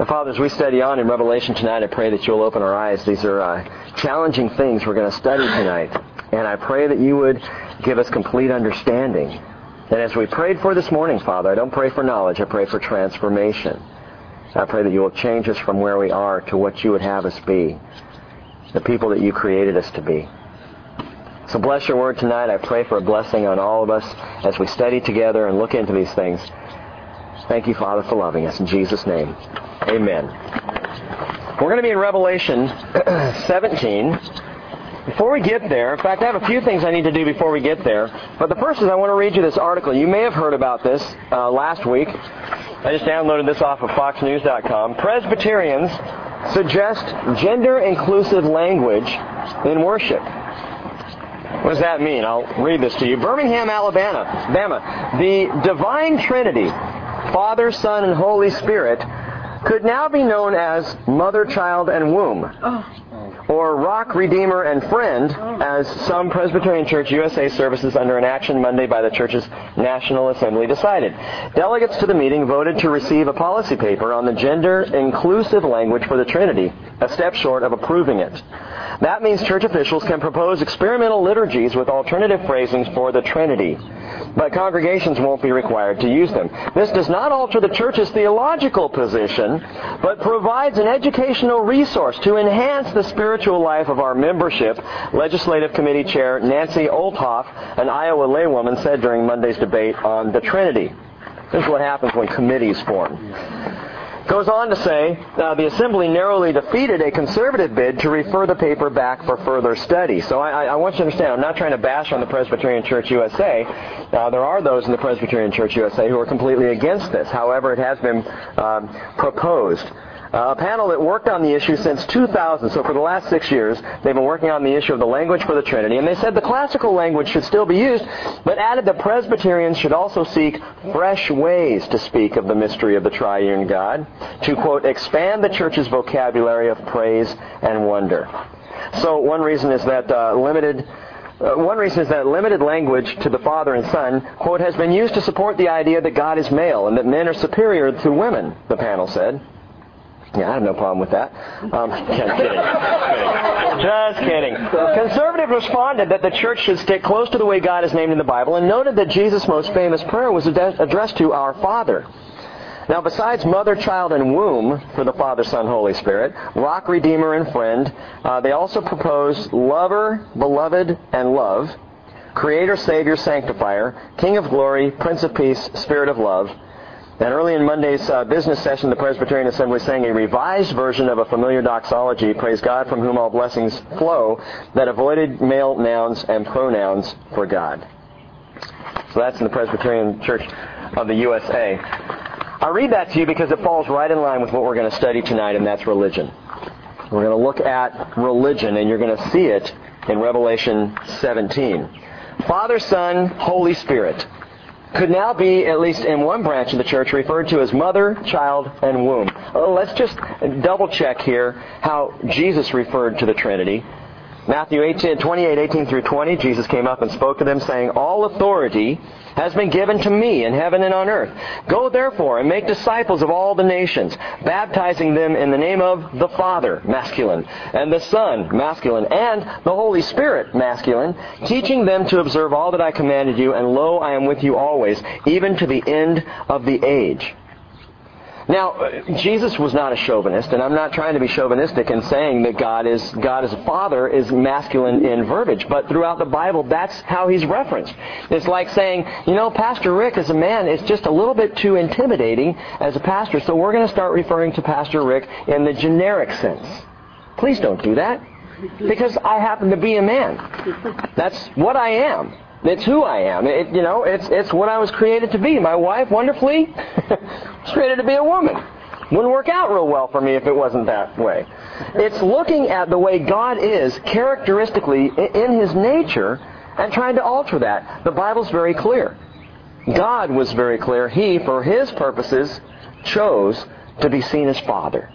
And Father, as we study on in Revelation tonight, I pray that you'll open our eyes. These are uh, challenging things we're going to study tonight. And I pray that you would give us complete understanding. And as we prayed for this morning, Father, I don't pray for knowledge, I pray for transformation. I pray that you will change us from where we are to what you would have us be, the people that you created us to be. So bless your word tonight. I pray for a blessing on all of us as we study together and look into these things. Thank you, Father, for loving us. In Jesus' name, amen. We're going to be in Revelation 17. Before we get there, in fact, I have a few things I need to do before we get there. But the first is I want to read you this article. You may have heard about this uh, last week. I just downloaded this off of FoxNews.com. Presbyterians suggest gender inclusive language in worship. What does that mean? I'll read this to you. Birmingham, Alabama. Alabama. The Divine Trinity, Father, Son, and Holy Spirit, could now be known as Mother, Child, and Womb. Oh. Or Rock, Redeemer, and Friend, oh. as some Presbyterian Church USA services under an action Monday by the church's National Assembly decided. Delegates to the meeting voted to receive a policy paper on the gender inclusive language for the Trinity, a step short of approving it. That means church officials can propose experimental liturgies with alternative phrasings for the Trinity. But congregations won't be required to use them. This does not alter the church's theological position, but provides an educational resource to enhance the spiritual life of our membership, Legislative Committee Chair Nancy Olthoff, an Iowa laywoman, said during Monday's debate on the Trinity. This is what happens when committees form. Goes on to say, uh, the Assembly narrowly defeated a conservative bid to refer the paper back for further study. So I, I want you to understand, I'm not trying to bash on the Presbyterian Church USA. Uh, there are those in the Presbyterian Church USA who are completely against this. However, it has been um, proposed. Uh, a panel that worked on the issue since 2000, so for the last six years, they've been working on the issue of the language for the Trinity, and they said the classical language should still be used, but added that Presbyterians should also seek fresh ways to speak of the mystery of the triune God, to, quote, expand the church's vocabulary of praise and wonder. So one reason is that uh, limited uh, one reason is that limited language to the Father and Son, quote, has been used to support the idea that God is male and that men are superior to women, the panel said. Yeah, I have no problem with that. Um, just kidding. Just kidding. Conservatives responded that the church should stick close to the way God is named in the Bible and noted that Jesus' most famous prayer was addressed to our Father. Now, besides mother, child, and womb for the Father, Son, Holy Spirit, rock, redeemer, and friend, uh, they also propose lover, beloved, and love, creator, savior, sanctifier, king of glory, prince of peace, spirit of love, and early in Monday's uh, business session, the Presbyterian Assembly sang a revised version of a familiar doxology, Praise God from whom all blessings flow, that avoided male nouns and pronouns for God. So that's in the Presbyterian Church of the USA. I read that to you because it falls right in line with what we're going to study tonight, and that's religion. We're going to look at religion, and you're going to see it in Revelation 17. Father, Son, Holy Spirit could now be, at least in one branch of the church, referred to as mother, child, and womb. Uh, let's just double check here how Jesus referred to the Trinity. Matthew 18, 28, 18 through 20, Jesus came up and spoke to them saying, All authority has been given to me in heaven and on earth. Go therefore and make disciples of all the nations, baptizing them in the name of the Father, masculine, and the Son, masculine, and the Holy Spirit, masculine, teaching them to observe all that I commanded you, and lo, I am with you always, even to the end of the age. Now, Jesus was not a chauvinist, and I'm not trying to be chauvinistic in saying that God is God as a father is masculine in verbiage, but throughout the Bible, that's how he's referenced. It's like saying, you know, Pastor Rick as a man is just a little bit too intimidating as a pastor, so we're going to start referring to Pastor Rick in the generic sense. Please don't do that, because I happen to be a man. That's what I am. It's who I am. It, you know, it's, it's what I was created to be. My wife, wonderfully, was created to be a woman. Wouldn't work out real well for me if it wasn't that way. It's looking at the way God is characteristically in His nature and trying to alter that. The Bible's very clear. God was very clear. He, for His purposes, chose to be seen as Father.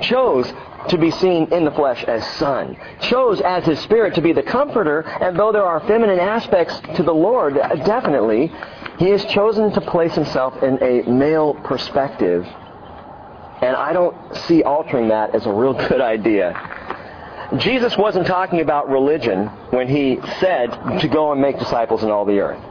Chose to be seen in the flesh as Son, chose as His Spirit to be the Comforter, and though there are feminine aspects to the Lord, definitely, He has chosen to place Himself in a male perspective and I don't see altering that as a real good idea. Jesus wasn't talking about religion when he said to go and make disciples in all the earth.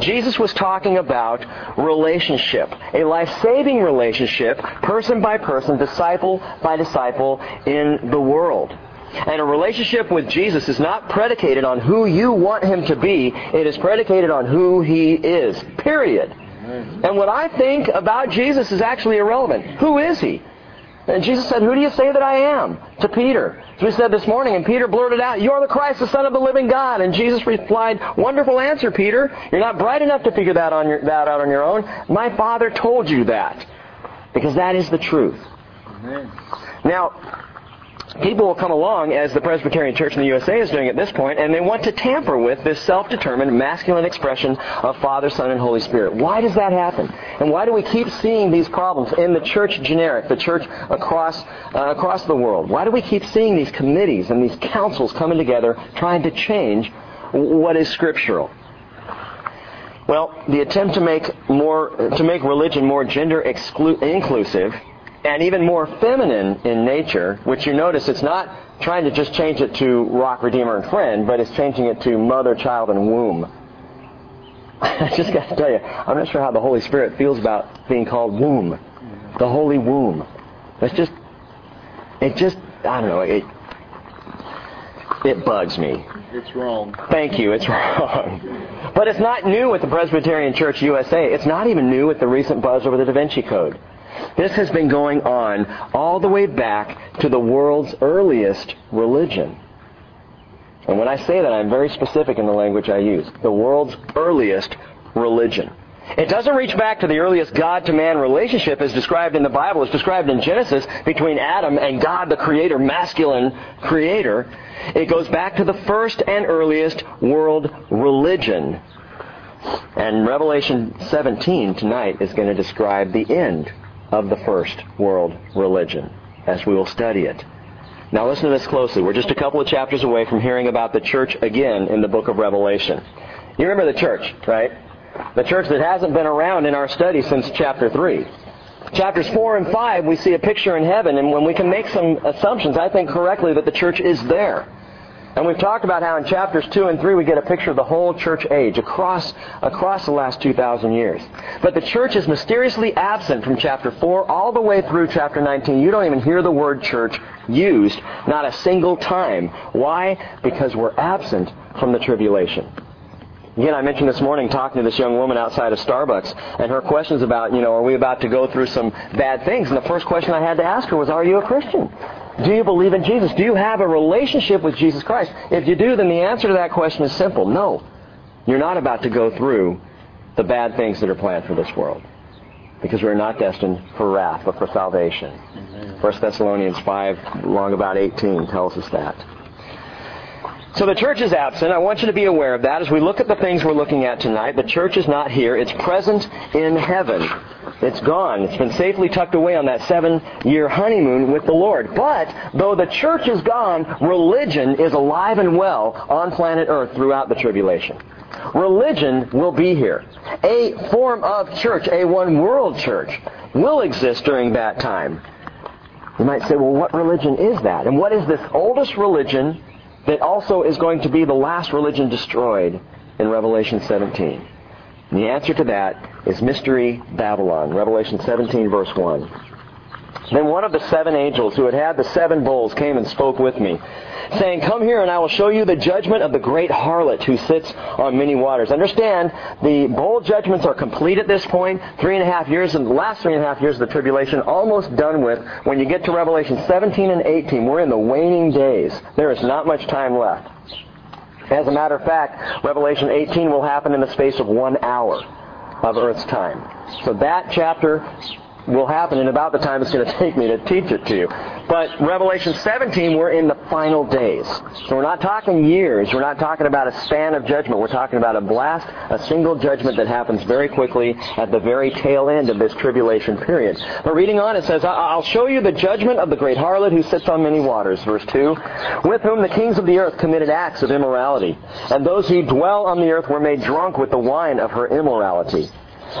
Jesus was talking about relationship, a life-saving relationship, person by person, disciple by disciple in the world. And a relationship with Jesus is not predicated on who you want him to be, it is predicated on who he is. Period. And what I think about Jesus is actually irrelevant. Who is he? And Jesus said, Who do you say that I am? To Peter. As we said this morning, and Peter blurted out, You are the Christ, the Son of the living God. And Jesus replied, Wonderful answer, Peter. You're not bright enough to figure that, on your, that out on your own. My Father told you that. Because that is the truth. Amen. Now, people will come along, as the Presbyterian Church in the USA is doing at this point, and they want to tamper with this self-determined masculine expression of Father, Son, and Holy Spirit. Why does that happen? And why do we keep seeing these problems in the church generic, the church across, uh, across the world? Why do we keep seeing these committees and these councils coming together trying to change what is scriptural? Well, the attempt to make more, to make religion more gender exclu- inclusive and even more feminine in nature, which you notice it's not trying to just change it to rock, redeemer, and friend, but it's changing it to mother, child, and womb. I just got to tell you, I'm not sure how the Holy Spirit feels about being called womb, the holy womb. It's just, it just, I don't know, it, it bugs me. It's wrong. Thank you, it's wrong. But it's not new with the Presbyterian Church USA. It's not even new with the recent buzz over the Da Vinci Code. This has been going on all the way back to the world's earliest religion. And when I say that, I'm very specific in the language I use. The world's earliest religion. It doesn't reach back to the earliest God to man relationship as described in the Bible, as described in Genesis between Adam and God the Creator, masculine Creator. It goes back to the first and earliest world religion. And Revelation 17 tonight is going to describe the end of the first world religion as we will study it. Now listen to this closely. We're just a couple of chapters away from hearing about the church again in the book of Revelation. You remember the church, right? The church that hasn't been around in our study since chapter 3. Chapters 4 and 5, we see a picture in heaven, and when we can make some assumptions, I think correctly, that the church is there. And we've talked about how in chapters 2 and 3 we get a picture of the whole church age across, across the last 2,000 years. But the church is mysteriously absent from chapter 4 all the way through chapter 19. You don't even hear the word church used, not a single time. Why? Because we're absent from the tribulation. Again, I mentioned this morning talking to this young woman outside of Starbucks, and her questions about, you know, are we about to go through some bad things? And the first question I had to ask her was, are you a Christian? Do you believe in Jesus? Do you have a relationship with Jesus Christ? If you do, then the answer to that question is simple. No. You're not about to go through the bad things that are planned for this world. Because we're not destined for wrath, but for salvation. 1 Thessalonians 5, long about 18, tells us that. So the church is absent. I want you to be aware of that. As we look at the things we're looking at tonight, the church is not here. It's present in heaven. It's gone. It's been safely tucked away on that seven year honeymoon with the Lord. But though the church is gone, religion is alive and well on planet Earth throughout the tribulation. Religion will be here. A form of church, a one world church, will exist during that time. You might say, well, what religion is that? And what is this oldest religion that also is going to be the last religion destroyed in Revelation 17? And the answer to that is Mystery Babylon, Revelation 17, verse 1. Then one of the seven angels who had had the seven bowls came and spoke with me, saying, Come here and I will show you the judgment of the great harlot who sits on many waters. Understand, the bowl judgments are complete at this point. Three and a half years, and the last three and a half years of the tribulation almost done with. When you get to Revelation 17 and 18, we're in the waning days. There is not much time left. As a matter of fact, Revelation 18 will happen in the space of one hour of Earth's time. So that chapter will happen in about the time it's going to take me to teach it to you. But Revelation 17, we're in the final days. So we're not talking years. We're not talking about a span of judgment. We're talking about a blast, a single judgment that happens very quickly at the very tail end of this tribulation period. But reading on, it says, I'll show you the judgment of the great harlot who sits on many waters. Verse 2. With whom the kings of the earth committed acts of immorality. And those who dwell on the earth were made drunk with the wine of her immorality.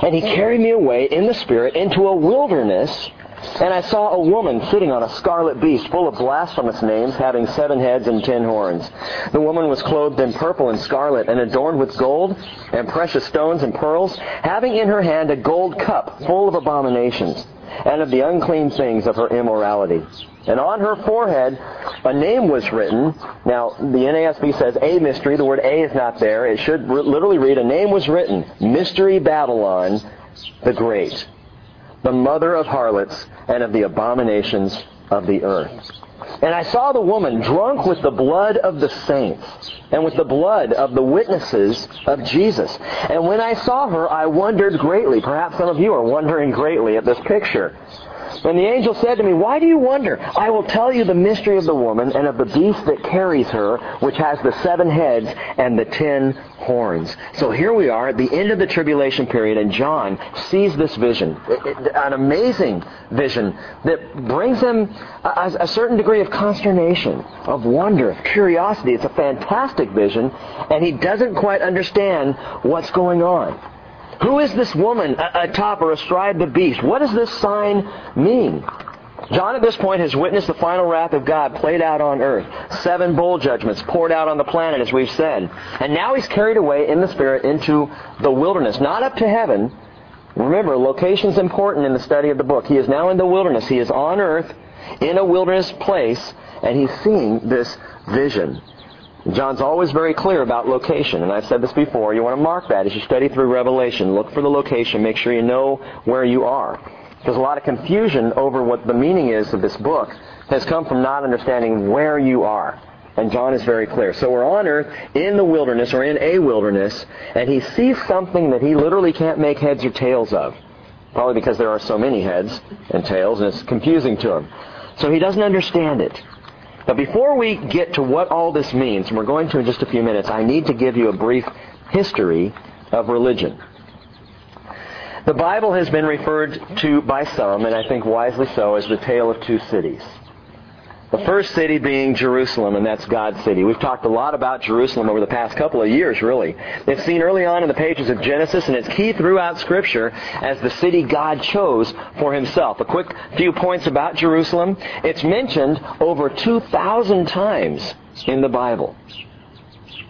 And he carried me away in the Spirit into a wilderness And I saw a woman sitting on a scarlet beast full of blasphemous names, having seven heads and ten horns. The woman was clothed in purple and scarlet, and adorned with gold and precious stones and pearls, having in her hand a gold cup full of abominations, and of the unclean things of her immorality. And on her forehead a name was written. Now, the NASB says a mystery. The word a is not there. It should literally read, a name was written, Mystery Babylon the Great, the mother of harlots and of the abominations of the earth. And I saw the woman drunk with the blood of the saints and with the blood of the witnesses of Jesus. And when I saw her, I wondered greatly. Perhaps some of you are wondering greatly at this picture. And the angel said to me, Why do you wonder? I will tell you the mystery of the woman and of the beast that carries her, which has the seven heads and the ten horns. So here we are at the end of the tribulation period, and John sees this vision, an amazing vision that brings him a, a certain degree of consternation, of wonder, of curiosity. It's a fantastic vision, and he doesn't quite understand what's going on. Who is this woman atop or astride the beast? What does this sign mean? John at this point has witnessed the final wrath of God played out on earth. Seven bowl judgments poured out on the planet, as we've said. And now he's carried away in the Spirit into the wilderness, not up to heaven. Remember, location's important in the study of the book. He is now in the wilderness. He is on earth in a wilderness place, and he's seeing this vision. John's always very clear about location, and I've said this before. You want to mark that as you study through Revelation. Look for the location. Make sure you know where you are. Because a lot of confusion over what the meaning is of this book has come from not understanding where you are. And John is very clear. So we're on earth in the wilderness, or in a wilderness, and he sees something that he literally can't make heads or tails of. Probably because there are so many heads and tails, and it's confusing to him. So he doesn't understand it. But before we get to what all this means, and we're going to in just a few minutes, I need to give you a brief history of religion. The Bible has been referred to by some, and I think wisely so, as the tale of two cities. The first city being Jerusalem, and that's God's city. We've talked a lot about Jerusalem over the past couple of years, really. It's seen early on in the pages of Genesis, and it's key throughout Scripture as the city God chose for himself. A quick few points about Jerusalem. It's mentioned over 2,000 times in the Bible.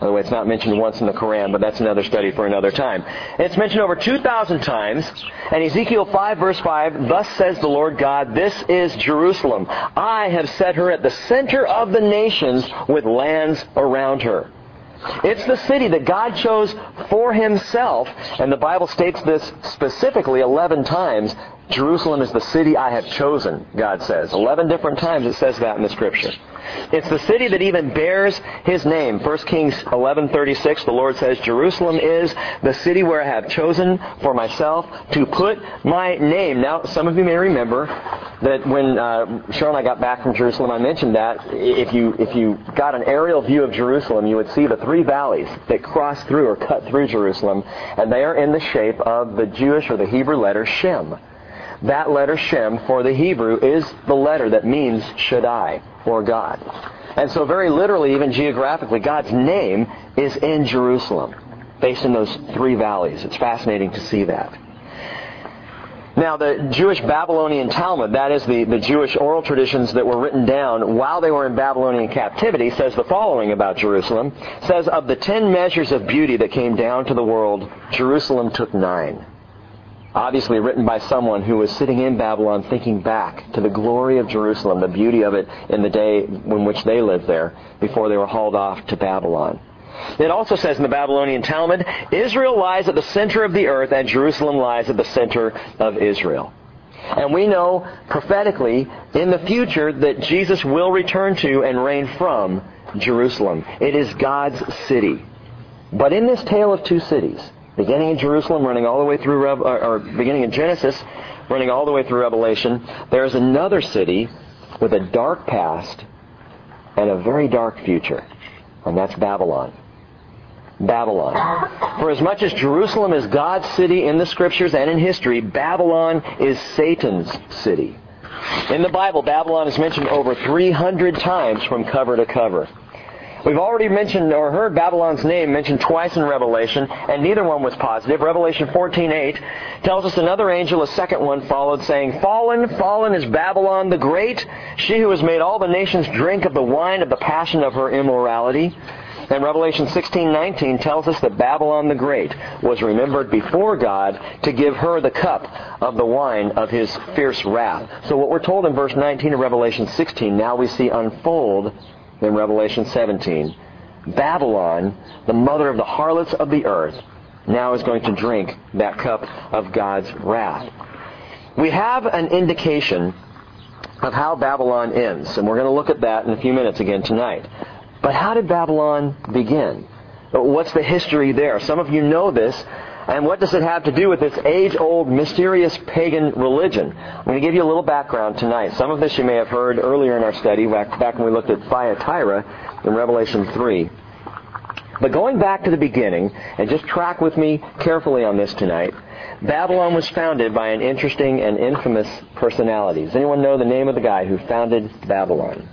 By the way, it's not mentioned once in the Quran, but that's another study for another time. It's mentioned over 2,000 times, and Ezekiel 5 verse 5, Thus says the Lord God, This is Jerusalem. I have set her at the center of the nations with lands around her. It's the city that God chose for himself, and the Bible states this specifically 11 times. Jerusalem is the city I have chosen, God says. 11 different times it says that in the scripture. It's the city that even bears his name. 1 Kings 11:36 the Lord says, "Jerusalem is the city where I have chosen for myself to put my name." Now, some of you may remember that when uh, Cheryl and I got back from Jerusalem, I mentioned that if you if you got an aerial view of Jerusalem, you would see the three valleys that cross through or cut through Jerusalem, and they are in the shape of the Jewish or the Hebrew letter Shem. That letter Shem for the Hebrew is the letter that means Shaddai or God. And so very literally, even geographically, God's name is in Jerusalem, based in those three valleys. It's fascinating to see that. Now, the Jewish Babylonian Talmud, that is the, the Jewish oral traditions that were written down while they were in Babylonian captivity, says the following about Jerusalem. Says, of the ten measures of beauty that came down to the world, Jerusalem took nine obviously written by someone who was sitting in Babylon thinking back to the glory of Jerusalem, the beauty of it in the day in which they lived there before they were hauled off to Babylon. It also says in the Babylonian Talmud, Israel lies at the center of the earth and Jerusalem lies at the center of Israel. And we know prophetically in the future that Jesus will return to and reign from Jerusalem. It is God's city. But in this tale of two cities, beginning in Jerusalem, running all the way through, or, or beginning in Genesis, running all the way through Revelation, there is another city with a dark past and a very dark future, and that's Babylon. Babylon. For as much as Jerusalem is God's city in the scriptures and in history, Babylon is Satan's city. In the Bible, Babylon is mentioned over 300 times from cover to cover. We've already mentioned or heard Babylon's name mentioned twice in Revelation, and neither one was positive. Revelation 14:8 tells us another angel, a second one, followed, saying, "Fallen, fallen is Babylon the Great, she who has made all the nations drink of the wine of the passion of her immorality." And Revelation 16:19 tells us that Babylon the Great was remembered before God to give her the cup of the wine of his fierce wrath. So what we're told in verse 19 of Revelation 16, now we see unfold in Revelation 17. Babylon, the mother of the harlots of the earth, now is going to drink that cup of God's wrath. We have an indication of how Babylon ends, and we're going to look at that in a few minutes again tonight. But how did Babylon begin? What's the history there? Some of you know this. And what does it have to do with this age-old, mysterious pagan religion? I'm going to give you a little background tonight. Some of this you may have heard earlier in our study, back, back when we looked at Thyatira in Revelation 3. But going back to the beginning, and just track with me carefully on this tonight, Babylon was founded by an interesting and infamous personality. Does anyone know the name of the guy who founded Babylon?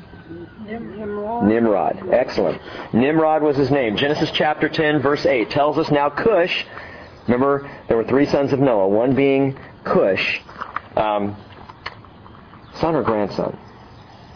Nimrod. Nimrod. Excellent. Nimrod was his name. Genesis chapter 10, verse 8 tells us now Cush, remember, there were three sons of Noah, one being Cush, um, son or grandson?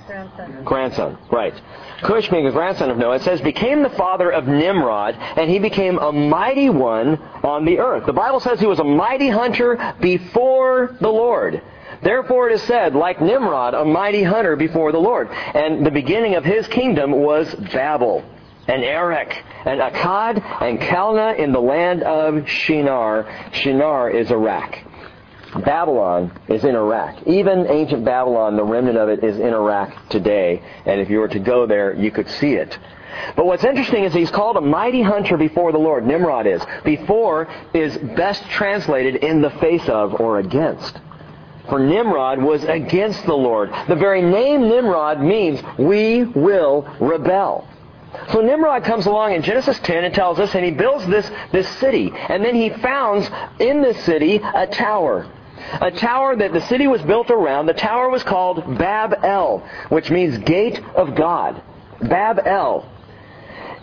Grandson. Grandson, right. Cush, being a grandson of Noah, it says, became the father of Nimrod, and he became a mighty one on the earth. The Bible says he was a mighty hunter before the Lord. Therefore it is said, like Nimrod, a mighty hunter before the Lord. And the beginning of his kingdom was Babel, and Erech, and Akkad, and Calneh in the land of Shinar. Shinar is Iraq. Babylon is in Iraq. Even ancient Babylon, the remnant of it is in Iraq today. And if you were to go there, you could see it. But what's interesting is he's called a mighty hunter before the Lord. Nimrod is. Before is best translated in the face of or against. For Nimrod was against the Lord. The very name Nimrod means we will rebel. So Nimrod comes along in Genesis 10 and tells us, and he builds this, this city. And then he founds in this city a tower. A tower that the city was built around. The tower was called Bab El, which means gate of God. Bab El.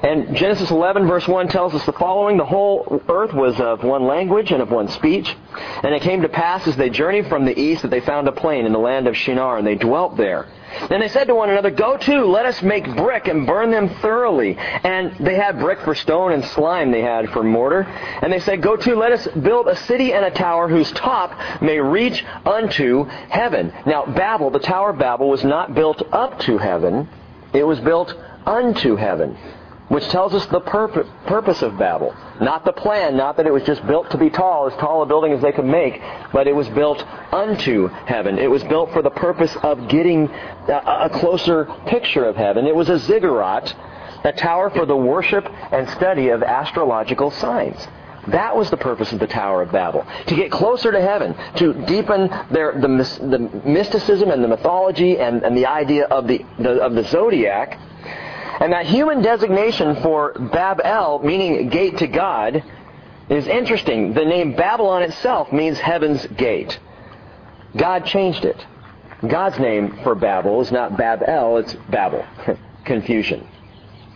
And Genesis 11 verse 1 tells us the following, the whole earth was of one language and of one speech. And it came to pass as they journeyed from the east that they found a plain in the land of Shinar, and they dwelt there. Then they said to one another, Go to, let us make brick and burn them thoroughly. And they had brick for stone and slime they had for mortar. And they said, Go to, let us build a city and a tower whose top may reach unto heaven. Now, Babel, the Tower of Babel, was not built up to heaven. It was built unto heaven which tells us the purpose, purpose of Babel. Not the plan, not that it was just built to be tall, as tall a building as they could make, but it was built unto heaven. It was built for the purpose of getting a, a closer picture of heaven. It was a ziggurat, a tower for the worship and study of astrological signs. That was the purpose of the Tower of Babel. To get closer to heaven, to deepen their, the, the mysticism and the mythology and, and the idea of the, the, of the zodiac and that human designation for Bab-El, meaning gate to God, is interesting. The name Babylon itself means heaven's gate. God changed it. God's name for Babel is not Bab-El, it's Babel. confusion.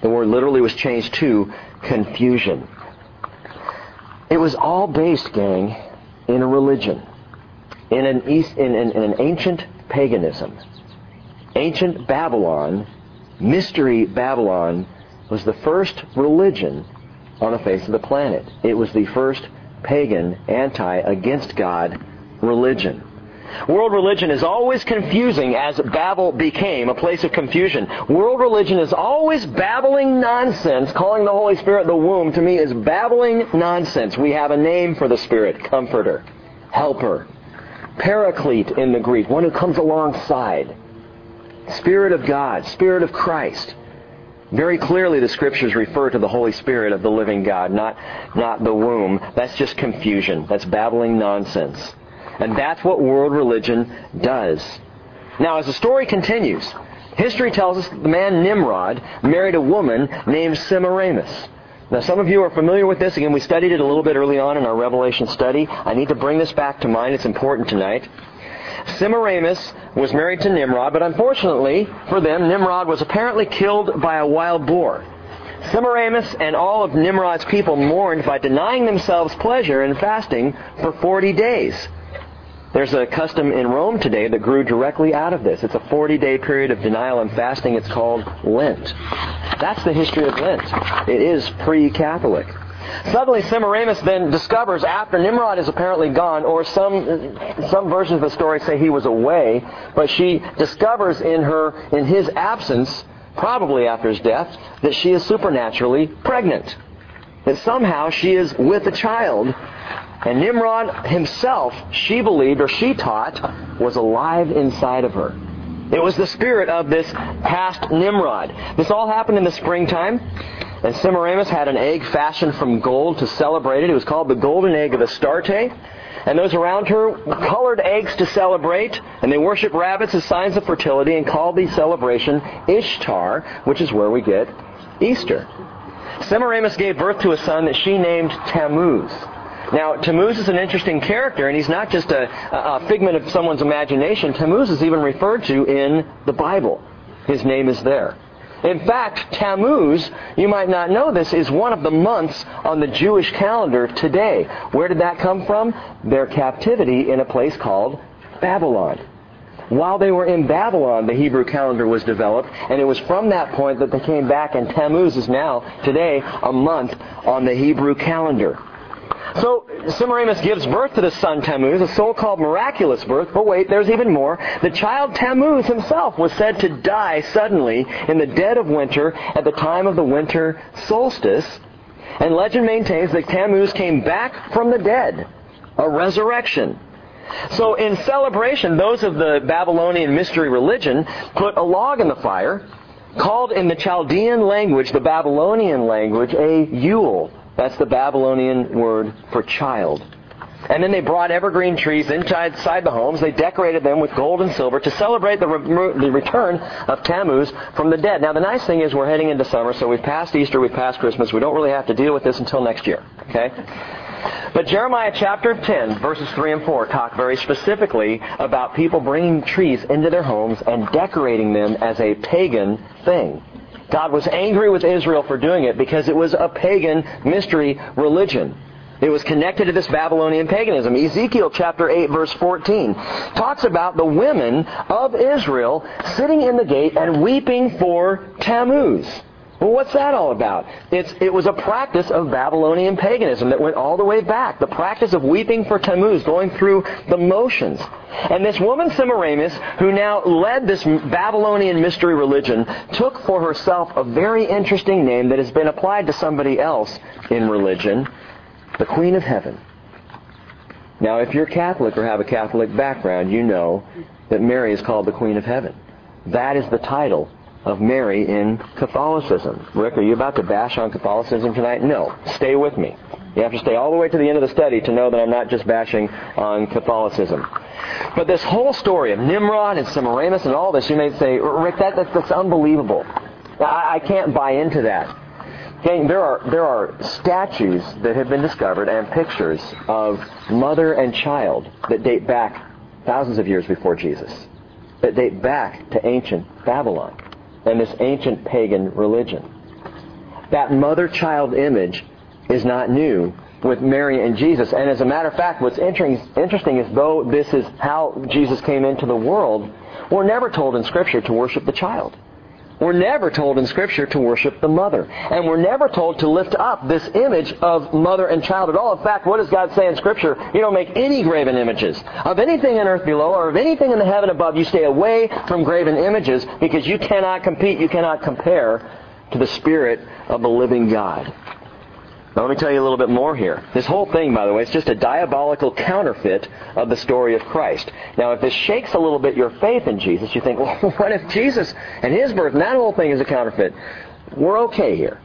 The word literally was changed to confusion. It was all based, gang, in a religion, in an, East, in, in, in an ancient paganism. Ancient Babylon Mystery Babylon was the first religion on the face of the planet. It was the first pagan, anti, against God religion. World religion is always confusing as Babel became a place of confusion. World religion is always babbling nonsense. Calling the Holy Spirit the womb to me is babbling nonsense. We have a name for the Spirit, comforter, helper, paraclete in the Greek, one who comes alongside. Spirit of God, Spirit of Christ. Very clearly the scriptures refer to the Holy Spirit of the living God, not, not the womb. That's just confusion. That's babbling nonsense. And that's what world religion does. Now, as the story continues, history tells us that the man Nimrod married a woman named Semiramis. Now, some of you are familiar with this. Again, we studied it a little bit early on in our Revelation study. I need to bring this back to mind. It's important tonight. Semiramis was married to Nimrod, but unfortunately for them, Nimrod was apparently killed by a wild boar. Semiramis and all of Nimrod's people mourned by denying themselves pleasure and fasting for 40 days. There's a custom in Rome today that grew directly out of this. It's a 40 day period of denial and fasting. It's called Lent. That's the history of Lent. It is pre Catholic. Suddenly, Semiramis then discovers after Nimrod is apparently gone, or some some versions of the story say he was away, but she discovers in her in his absence, probably after his death, that she is supernaturally pregnant. That somehow she is with a child and Nimrod himself, she believed, or she taught, was alive inside of her. It was the spirit of this past Nimrod. This all happened in the springtime. And Semiramis had an egg fashioned from gold to celebrate it. It was called the golden egg of Astarte. And those around her colored eggs to celebrate, and they worshiped rabbits as signs of fertility and called the celebration Ishtar, which is where we get Easter. Semiramis gave birth to a son that she named Tammuz. Now, Tammuz is an interesting character, and he's not just a, a, figment of someone's imagination. Tammuz is even referred to in the Bible. His name is there. In fact, Tammuz, you might not know this, is one of the months on the Jewish calendar today. Where did that come from? Their captivity in a place called Babylon. While they were in Babylon, the Hebrew calendar was developed, and it was from that point that they came back, and Tammuz is now, today, a month on the Hebrew calendar. So Semiramis gives birth to the son Tammuz, a so-called miraculous birth. But wait, there's even more. The child Tammuz himself was said to die suddenly in the dead of winter at the time of the winter solstice. And legend maintains that Tammuz came back from the dead, a resurrection. So in celebration, those of the Babylonian mystery religion put a log in the fire, called in the Chaldean language, the Babylonian language, a Yule that's the Babylonian word for child. And then they brought evergreen trees inside the homes. They decorated them with gold and silver to celebrate the, re- the return of Tammuz from the dead. Now, the nice thing is we're heading into summer, so we've passed Easter, we've passed Christmas. We don't really have to deal with this until next year. Okay? But Jeremiah chapter 10, verses 3 and 4 talk very specifically about people bringing trees into their homes and decorating them as a pagan thing. God was angry with Israel for doing it because it was a pagan mystery religion. It was connected to this Babylonian paganism. Ezekiel chapter 8 verse 14 talks about the women of Israel sitting in the gate and weeping for Tammuz. Well, what's that all about? It's, it was a practice of Babylonian paganism that went all the way back. The practice of weeping for Tammuz, going through the motions. And this woman Semiramis, who now led this Babylonian mystery religion, took for herself a very interesting name that has been applied to somebody else in religion, the Queen of Heaven. Now, if you're Catholic or have a Catholic background, you know that Mary is called the Queen of Heaven. That is the title of Mary in Catholicism. Rick, are you about to bash on Catholicism tonight? No. Stay with me. You have to stay all the way to the end of the study to know that I'm not just bashing on Catholicism. But this whole story of Nimrod and Semiramis and all this, you may say, Rick, that, that's, that's unbelievable. I, I can't buy into that. Okay, there are there are statues that have been discovered and pictures of mother and child that date back thousands of years before Jesus, that date back to ancient Babylon and this ancient pagan religion. That mother child image is not new with Mary and Jesus. And as a matter of fact, what's interesting is though this is how Jesus came into the world, we're never told in Scripture to worship the child. We're never told in Scripture to worship the mother. And we're never told to lift up this image of mother and child at all. In fact, what does God say in Scripture? You don't make any graven images of anything in earth below or of anything in the heaven above. You stay away from graven images because you cannot compete, you cannot compare to the Spirit of the living God. Now, let me tell you a little bit more here. This whole thing, by the way, is just a diabolical counterfeit of the story of Christ. Now, if this shakes a little bit your faith in Jesus, you think, well, what if Jesus and his birth and that whole thing is a counterfeit? We're okay here.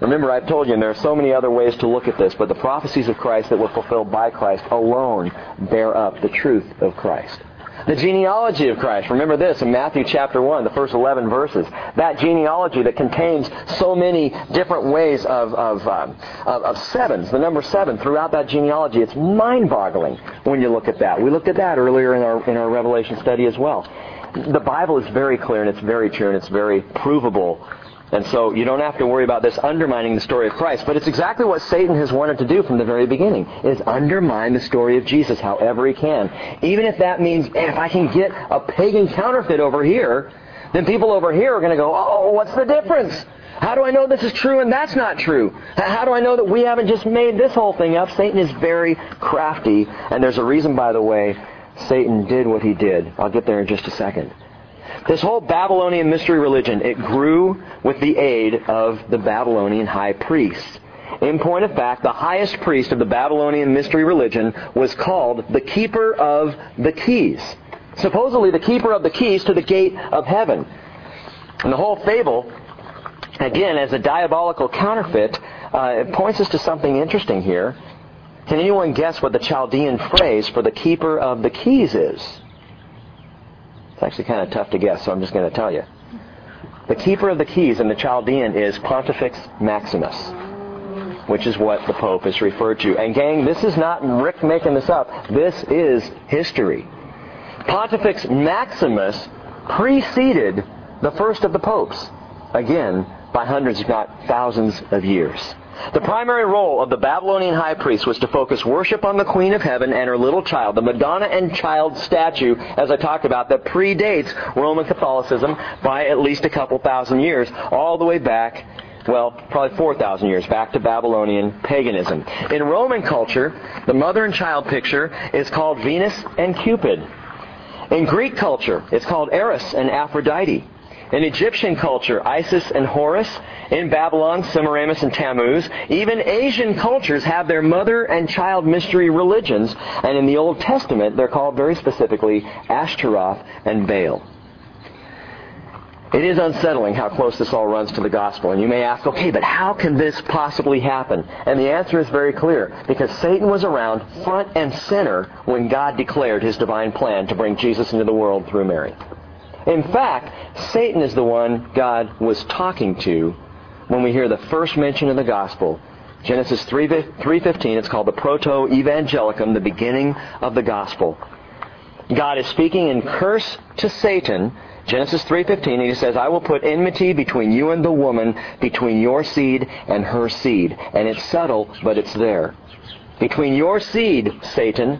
Remember, I've told you, and there are so many other ways to look at this, but the prophecies of Christ that were fulfilled by Christ alone bear up the truth of Christ. The genealogy of Christ. Remember this in Matthew chapter 1, the first 11 verses. That genealogy that contains so many different ways of, of, uh, of, of sevens, the number seven throughout that genealogy. It's mind-boggling when you look at that. We looked at that earlier in our, in our Revelation study as well. The Bible is very clear and it's very true and it's very provable And so you don't have to worry about this undermining the story of Christ. But it's exactly what Satan has wanted to do from the very beginning, is undermine the story of Jesus however he can. Even if that means, if I can get a pagan counterfeit over here, then people over here are going to go, oh, what's the difference? How do I know this is true and that's not true? How do I know that we haven't just made this whole thing up? Satan is very crafty, and there's a reason, by the way, Satan did what he did. I'll get there in just a second. This whole Babylonian mystery religion, it grew with the aid of the Babylonian high priest. In point of fact, the highest priest of the Babylonian mystery religion was called the keeper of the keys. Supposedly the keeper of the keys to the gate of heaven. And the whole fable, again, as a diabolical counterfeit, uh, it points us to something interesting here. Can anyone guess what the Chaldean phrase for the keeper of the keys is? It's actually kind of tough to guess, so I'm just going to tell you. The keeper of the keys in the Chaldean is Pontifex Maximus, which is what the Pope is referred to. And gang, this is not Rick making this up. This is history. Pontifex Maximus preceded the first of the popes, again, by hundreds, if not thousands of years. The primary role of the Babylonian high priest was to focus worship on the Queen of Heaven and her little child, the Madonna and Child statue, as I talked about, that predates Roman Catholicism by at least a couple thousand years, all the way back well, probably 4,000 years back to Babylonian paganism. In Roman culture, the mother and child picture is called Venus and Cupid. In Greek culture, it's called Eros and Aphrodite. In Egyptian culture, Isis and Horus. In Babylon, Semiramis and Tammuz. Even Asian cultures have their mother and child mystery religions, and in the Old Testament, they're called very specifically Ashtaroth and Baal. It is unsettling how close this all runs to the gospel. And you may ask, okay, but how can this possibly happen? And the answer is very clear. Because Satan was around front and center when God declared his divine plan to bring Jesus into the world through Mary. In fact, Satan is the one God was talking to when we hear the first mention of the gospel. Genesis 3.15, it's called the Proto-Evangelicum, the beginning of the gospel. God is speaking in curse to Satan Genesis 3:15 he says, "I will put enmity between you and the woman, between your seed and her seed." And it's subtle, but it's there. Between your seed, Satan,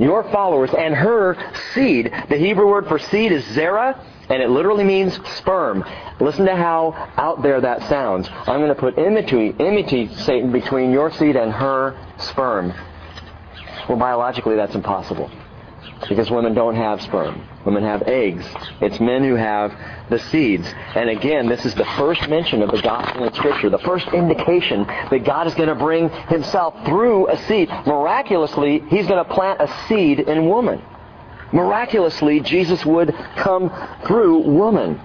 your followers and her seed. The Hebrew word for seed is zera, and it literally means sperm. Listen to how out there that sounds. I'm going to put enmity, enmity, Satan, between your seed and her sperm. Well, biologically, that's impossible because women don't have sperm. Women have eggs. It's men who have the seeds. And again, this is the first mention of the gospel in Scripture, the first indication that God is going to bring Himself through a seed. Miraculously, He's going to plant a seed in woman. Miraculously, Jesus would come through woman.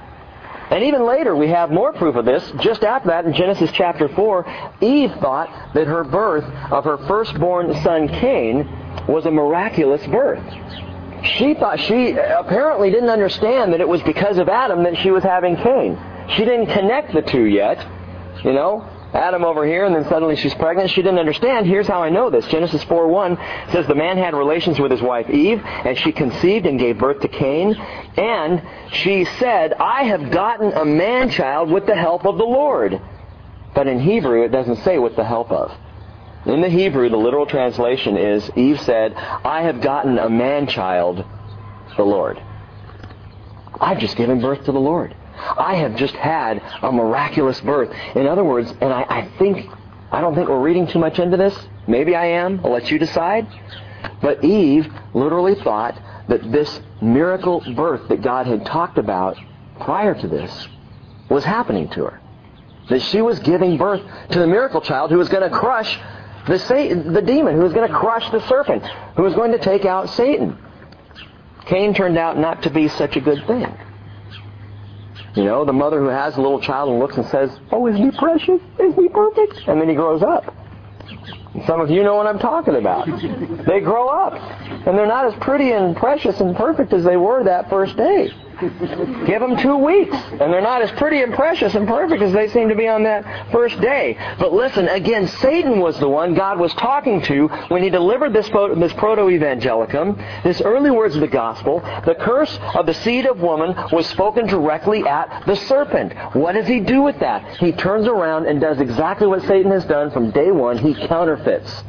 And even later, we have more proof of this. Just after that, in Genesis chapter 4, Eve thought that her birth of her firstborn son Cain was a miraculous birth she thought she apparently didn't understand that it was because of Adam that she was having Cain. She didn't connect the two yet. You know, Adam over here, and then suddenly she's pregnant. She didn't understand. Here's how I know this. Genesis 4:1 says the man had relations with his wife Eve, and she conceived and gave birth to Cain. And she said, "I have gotten a man child with the help of the Lord." But in Hebrew, it doesn't say with the help of. In the Hebrew, the literal translation is Eve said, I have gotten a man child, the Lord. I've just given birth to the Lord. I have just had a miraculous birth. In other words, and I, I think, I don't think we're reading too much into this. Maybe I am. I'll let you decide. But Eve literally thought that this miracle birth that God had talked about prior to this was happening to her. That she was giving birth to the miracle child who was going to crush the, Satan, the demon who was going to crush the serpent, who was going to take out Satan. Cain turned out not to be such a good thing. You know, the mother who has a little child and looks and says, Oh, isn't he precious? Isn't he perfect? And then he grows up. Some of you know what I'm talking about. They grow up. And they're not as pretty and precious and perfect as they were that first day. Give them two weeks. And they're not as pretty and precious and perfect as they seem to be on that first day. But listen, again, Satan was the one God was talking to when he delivered this, this proto-evangelicum, this early words of the gospel. The curse of the seed of woman was spoken directly at the serpent. What does he do with that? He turns around and does exactly what Satan has done from day one. He counterfeits.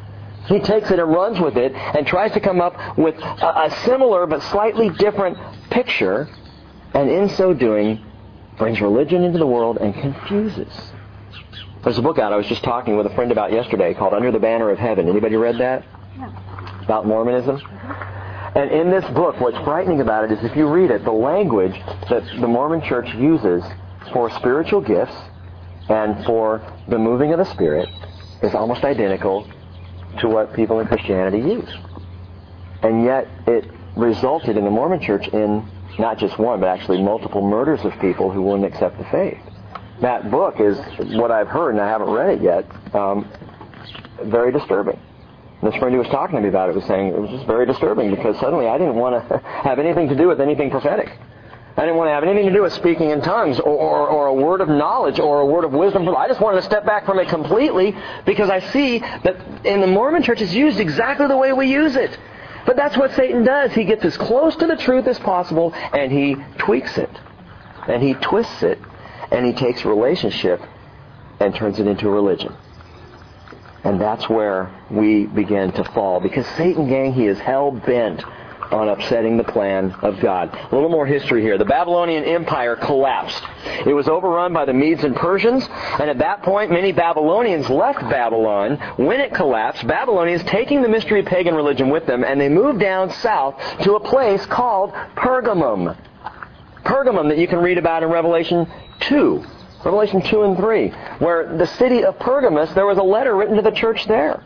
He takes it and runs with it and tries to come up with a, a similar but slightly different picture, and in so doing, brings religion into the world and confuses. There's a book out I was just talking with a friend about yesterday called Under the Banner of Heaven. Anybody read that? Yeah. About Mormonism? And in this book, what's frightening about it is if you read it, the language that the Mormon church uses for spiritual gifts and for the moving of the Spirit is almost identical to what people in Christianity use. And yet it resulted in the Mormon church in not just one, but actually multiple murders of people who wouldn't accept the faith. That book is what I've heard, and I haven't read it yet, um, very disturbing. This friend who was talking to me about it was saying it was just very disturbing because suddenly I didn't want to have anything to do with anything prophetic. I didn't want to have anything to do with speaking in tongues or, or, or, a word of knowledge or a word of wisdom. I just wanted to step back from it completely because I see that in the Mormon church it's used exactly the way we use it. But that's what Satan does. He gets as close to the truth as possible and he tweaks it. And he twists it and he takes relationship and turns it into a religion. And that's where we begin to fall. Because Satan, gang, he is hell bent on upsetting the plan of God. A little more history here. The Babylonian Empire collapsed. It was overrun by the Medes and Persians, and at that point many Babylonians left Babylon. When it collapsed, Babylonians taking the mystery of pagan religion with them, and they moved down south to a place called Pergamum. Pergamum that you can read about in Revelation 2. Revelation 2 and 3, where the city of Pergamus, there was a letter written to the church there.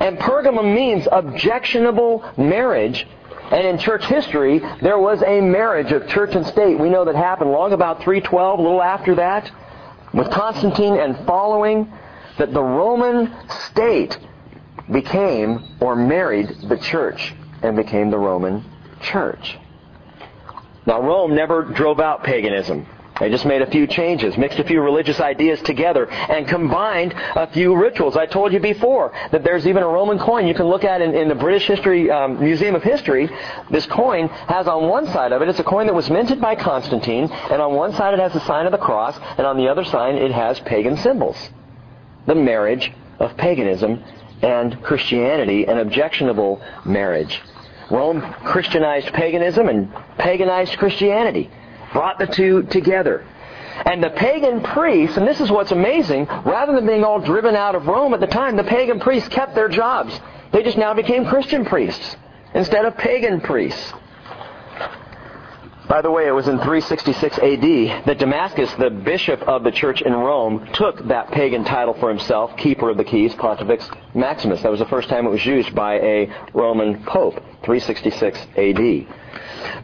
And Pergamum means objectionable marriage and in church history, there was a marriage of church and state. We know that happened long about 312, a little after that, with Constantine and following, that the Roman state became or married the church and became the Roman church. Now, Rome never drove out paganism. They just made a few changes, mixed a few religious ideas together, and combined a few rituals. I told you before that there's even a Roman coin you can look at in, in the British History um, Museum of History. This coin has on one side of it, it's a coin that was minted by Constantine, and on one side it has the sign of the cross, and on the other side it has pagan symbols. The marriage of paganism and Christianity, an objectionable marriage. Rome Christianized paganism and paganized Christianity brought the two together. And the pagan priests, and this is what's amazing, rather than being all driven out of Rome at the time, the pagan priests kept their jobs. They just now became Christian priests instead of pagan priests. By the way, it was in 366 AD that Damasus, the bishop of the church in Rome, took that pagan title for himself, keeper of the keys, Pontifex Maximus. That was the first time it was used by a Roman pope, 366 AD.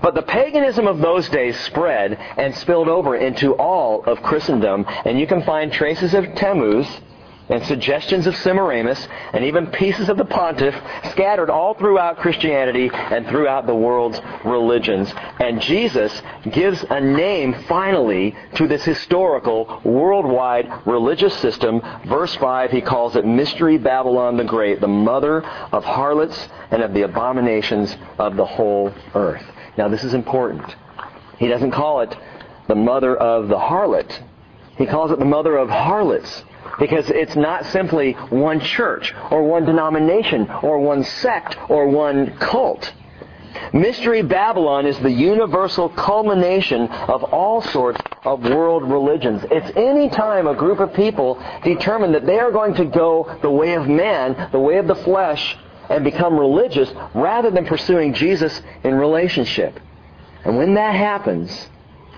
But the paganism of those days spread and spilled over into all of Christendom, and you can find traces of Tammuz and suggestions of Semiramis and even pieces of the pontiff scattered all throughout Christianity and throughout the world's religions. And Jesus gives a name finally to this historical worldwide religious system. Verse 5, he calls it Mystery Babylon the Great, the mother of harlots and of the abominations of the whole earth. Now, this is important. He doesn't call it the mother of the harlot. He calls it the mother of harlots because it's not simply one church or one denomination or one sect or one cult. Mystery Babylon is the universal culmination of all sorts of world religions. It's any time a group of people determine that they are going to go the way of man, the way of the flesh, and become religious rather than pursuing Jesus in relationship. And when that happens,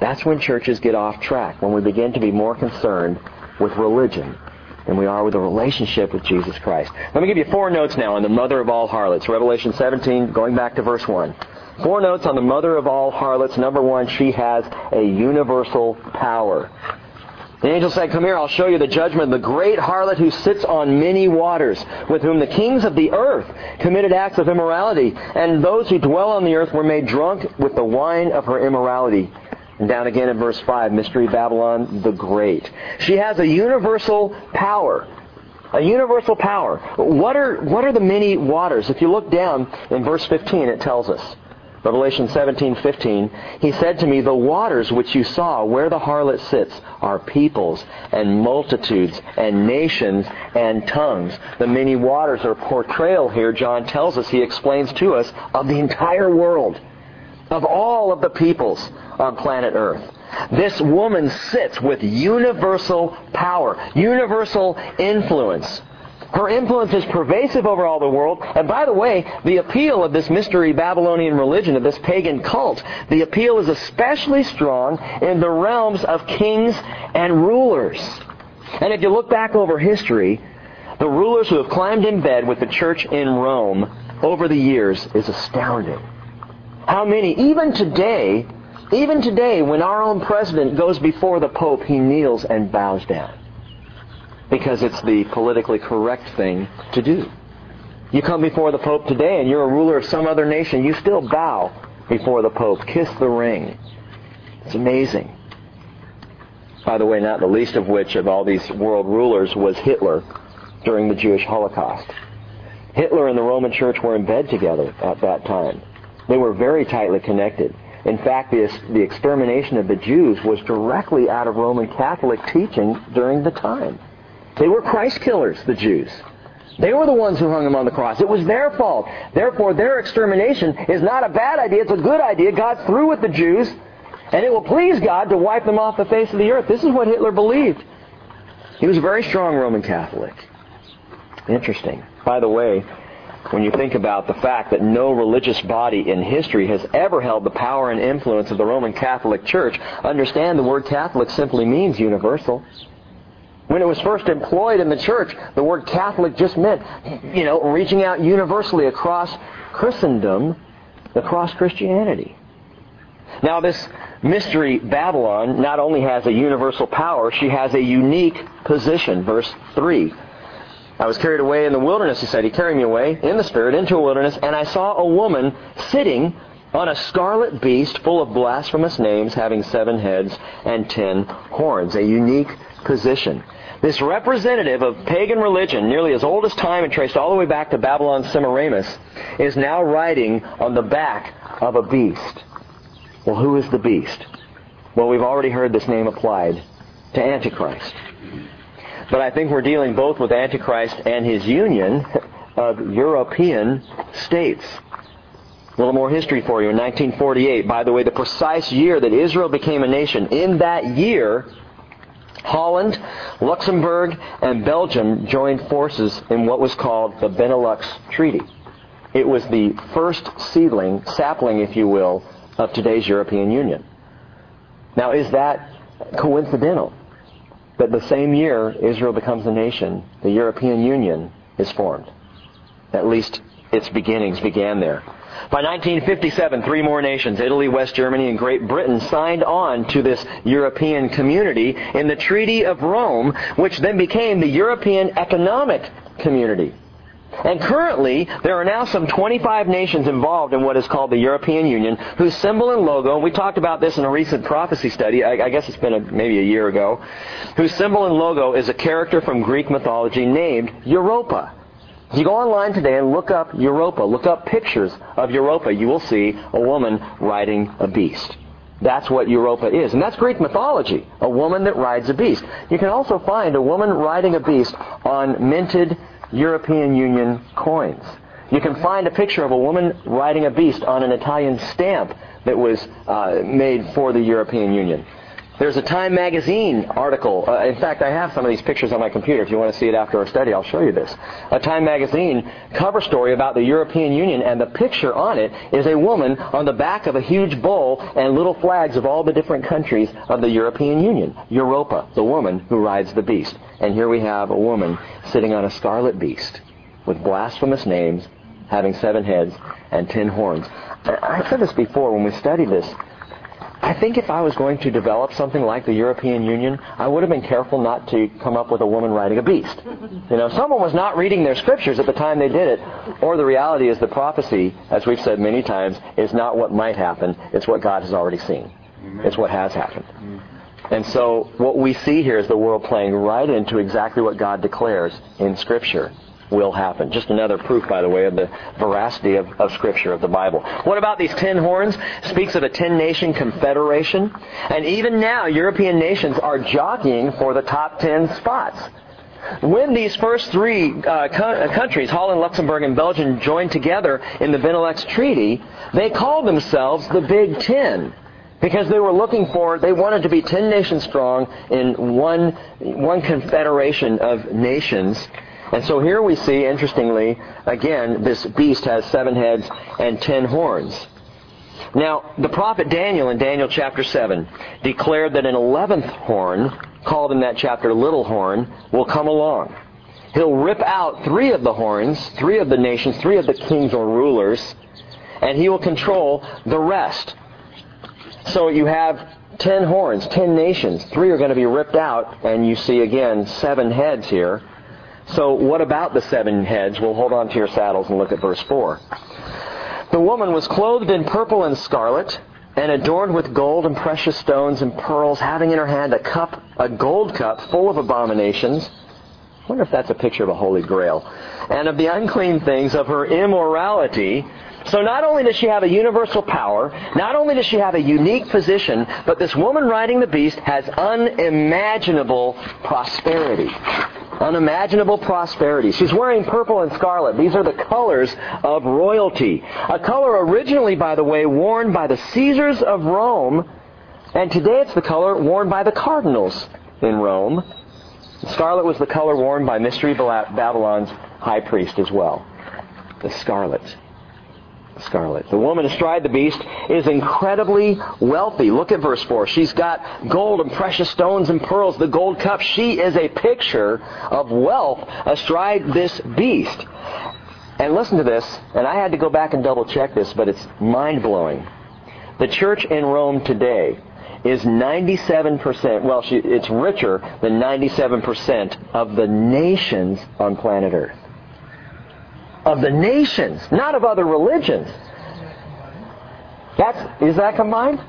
that's when churches get off track, when we begin to be more concerned with religion than we are with a relationship with Jesus Christ. Let me give you four notes now on the mother of all harlots. Revelation 17, going back to verse 1. Four notes on the mother of all harlots. Number one, she has a universal power. The angel said, Come here, I'll show you the judgment of the great harlot who sits on many waters, with whom the kings of the earth committed acts of immorality, and those who dwell on the earth were made drunk with the wine of her immorality. And down again in verse 5, Mystery Babylon the Great. She has a universal power. A universal power. What are, what are the many waters? If you look down in verse 15, it tells us. Revelation 17:15, he said to me, "The waters which you saw where the harlot sits are peoples and multitudes and nations and tongues." The many waters are portrayal here. John tells us, he explains to us of the entire world, of all of the peoples on planet Earth. This woman sits with universal power, universal influence. Her influence is pervasive over all the world. And by the way, the appeal of this mystery Babylonian religion, of this pagan cult, the appeal is especially strong in the realms of kings and rulers. And if you look back over history, the rulers who have climbed in bed with the church in Rome over the years is astounding. How many, even today, even today, when our own president goes before the Pope, he kneels and bows down because it's the politically correct thing to do. You come before the Pope today and you're a ruler of some other nation, you still bow before the Pope, kiss the ring. It's amazing. By the way, not the least of which of all these world rulers was Hitler during the Jewish Holocaust. Hitler and the Roman Church were in bed together at that time. They were very tightly connected. In fact, the, the extermination of the Jews was directly out of Roman Catholic teaching during the time. They were Christ killers, the Jews. They were the ones who hung him on the cross. It was their fault. Therefore, their extermination is not a bad idea. It's a good idea. God's through with the Jews, and it will please God to wipe them off the face of the earth. This is what Hitler believed. He was a very strong Roman Catholic. Interesting. By the way, when you think about the fact that no religious body in history has ever held the power and influence of the Roman Catholic Church, understand the word Catholic simply means universal. When it was first employed in the church, the word Catholic just meant, you know, reaching out universally across Christendom, across Christianity. Now, this mystery Babylon not only has a universal power, she has a unique position. Verse 3. I was carried away in the wilderness, he said. He carried me away in the Spirit into a wilderness, and I saw a woman sitting on a scarlet beast full of blasphemous names, having seven heads and ten horns. A unique position. This representative of pagan religion, nearly as old as time and traced all the way back to Babylon's Semiramis, is now riding on the back of a beast. Well, who is the beast? Well, we've already heard this name applied to Antichrist. But I think we're dealing both with Antichrist and his union of European states. A little more history for you. In 1948, by the way, the precise year that Israel became a nation, in that year, Holland, Luxembourg, and Belgium joined forces in what was called the Benelux Treaty. It was the first seedling, sapling, if you will, of today's European Union. Now, is that coincidental? That the same year Israel becomes a nation, the European Union is formed. At least its beginnings began there. By 1957, three more nations, Italy, West Germany, and Great Britain, signed on to this European community in the Treaty of Rome, which then became the European Economic Community. And currently, there are now some 25 nations involved in what is called the European Union, whose symbol and logo, and we talked about this in a recent prophecy study, I, I guess it's been a, maybe a year ago, whose symbol and logo is a character from Greek mythology named Europa. If you go online today and look up Europa, look up pictures of Europa, you will see a woman riding a beast. That's what Europa is. And that's Greek mythology. A woman that rides a beast. You can also find a woman riding a beast on minted European Union coins. You can find a picture of a woman riding a beast on an Italian stamp that was uh, made for the European Union. There's a Time magazine article. Uh, in fact, I have some of these pictures on my computer. If you want to see it after our study, I'll show you this. A Time magazine cover story about the European Union, and the picture on it is a woman on the back of a huge bull and little flags of all the different countries of the European Union. Europa, the woman who rides the beast. And here we have a woman sitting on a scarlet beast with blasphemous names, having seven heads and ten horns. I said this before when we studied this I think if I was going to develop something like the European Union, I would have been careful not to come up with a woman riding a beast. You know, someone was not reading their scriptures at the time they did it, or the reality is the prophecy, as we've said many times, is not what might happen, it's what God has already seen. It's what has happened. Mm. And so what we see here is the world playing right into exactly what God declares in Scripture will happen. Just another proof, by the way, of the veracity of, of Scripture, of the Bible. What about these ten horns? Speaks of a ten-nation confederation. And even now, European nations are jockeying for the top ten spots. When these first three uh, co- uh, countries, Holland, Luxembourg, and Belgium, joined together in the Benelux Treaty, they called themselves the Big Ten because they were looking for, they wanted to be ten nations strong in one, one confederation of nations. And so here we see, interestingly, again, this beast has seven heads and ten horns. Now, the prophet Daniel in Daniel chapter 7 declared that an eleventh horn, called in that chapter little horn, will come along. He'll rip out three of the horns, three of the nations, three of the kings or rulers, and he will control the rest. So you have ten horns, ten nations. Three are going to be ripped out, and you see again seven heads here. So what about the seven heads? Well, hold on to your saddles and look at verse 4. The woman was clothed in purple and scarlet, and adorned with gold and precious stones and pearls, having in her hand a cup, a gold cup full of abominations. I wonder if that's a picture of a holy grail. And of the unclean things of her immorality, so not only does she have a universal power, not only does she have a unique position, but this woman riding the beast has unimaginable prosperity. Unimaginable prosperity. She's wearing purple and scarlet. These are the colors of royalty. A color originally, by the way, worn by the Caesars of Rome, and today it's the color worn by the cardinals in Rome. Scarlet was the color worn by Mystery Babylon's high priest as well. The scarlet scarlet. The woman astride the beast is incredibly wealthy. Look at verse 4. She's got gold and precious stones and pearls, the gold cup. She is a picture of wealth astride this beast. And listen to this, and I had to go back and double check this, but it's mind blowing. The church in Rome today is 97%, well, it's richer than 97% of the nations on planet Earth of the nations, not of other religions. That's, is that combined?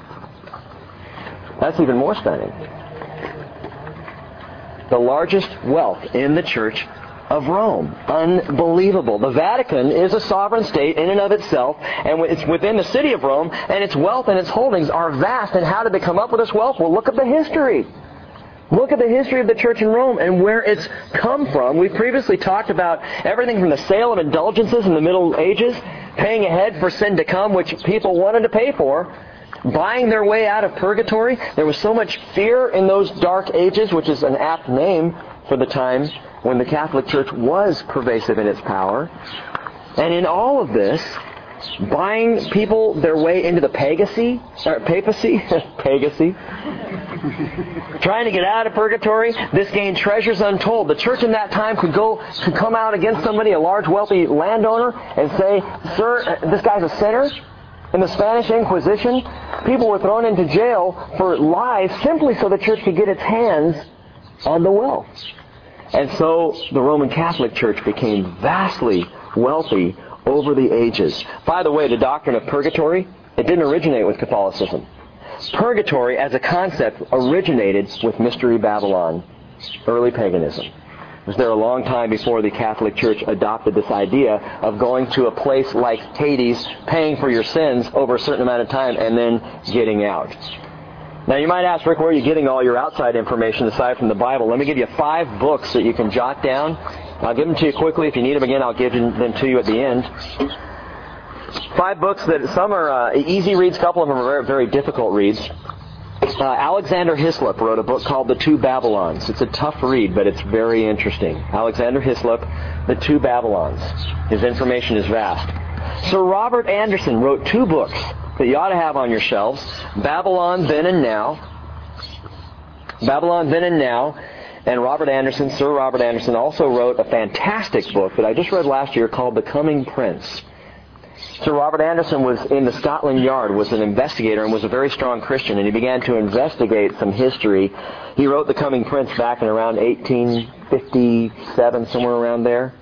That's even more stunning. The largest wealth in the church of Rome. Unbelievable. The Vatican is a sovereign state in and of itself, and it's within the city of Rome, and its wealth and its holdings are vast. And how did they come up with this wealth? Well, look at the history. Look at the history of the church in Rome and where it's come from. We've previously talked about everything from the sale of indulgences in the Middle Ages, paying ahead for sin to come, which people wanted to pay for, buying their way out of purgatory. There was so much fear in those dark ages, which is an apt name for the time when the Catholic Church was pervasive in its power. And in all of this, buying people their way into the papacy, or papacy, papacy, trying to get out of purgatory. This gained treasures untold. The church in that time could go, could come out against somebody, a large wealthy landowner, and say, "Sir, this guy's a sinner." In the Spanish Inquisition, people were thrown into jail for lies simply so the church could get its hands on the wealth. And so the Roman Catholic Church became vastly wealthy over the ages. By the way, the doctrine of purgatory, it didn't originate with Catholicism. Purgatory as a concept originated with Mystery Babylon, early paganism. It was there a long time before the Catholic Church adopted this idea of going to a place like Hades, paying for your sins over a certain amount of time, and then getting out. Now you might ask, Rick, where are you getting all your outside information aside from the Bible? Let me give you five books that you can jot down I'll give them to you quickly. If you need them again, I'll give them to you at the end. Five books that some are uh, easy reads, a couple of them are very, very difficult reads. Uh, Alexander Hislop wrote a book called The Two Babylons. It's a tough read, but it's very interesting. Alexander Hislop, The Two Babylons. His information is vast. Sir Robert Anderson wrote two books that you ought to have on your shelves Babylon Then and Now. Babylon Then and Now and Robert Anderson, Sir Robert Anderson, also wrote a fantastic book that I just read last year called The Coming Prince. Sir Robert Anderson was in the Scotland Yard, was an investigator, and was a very strong Christian, and he began to investigate some history. He wrote The Coming Prince back in around 1857, somewhere around there.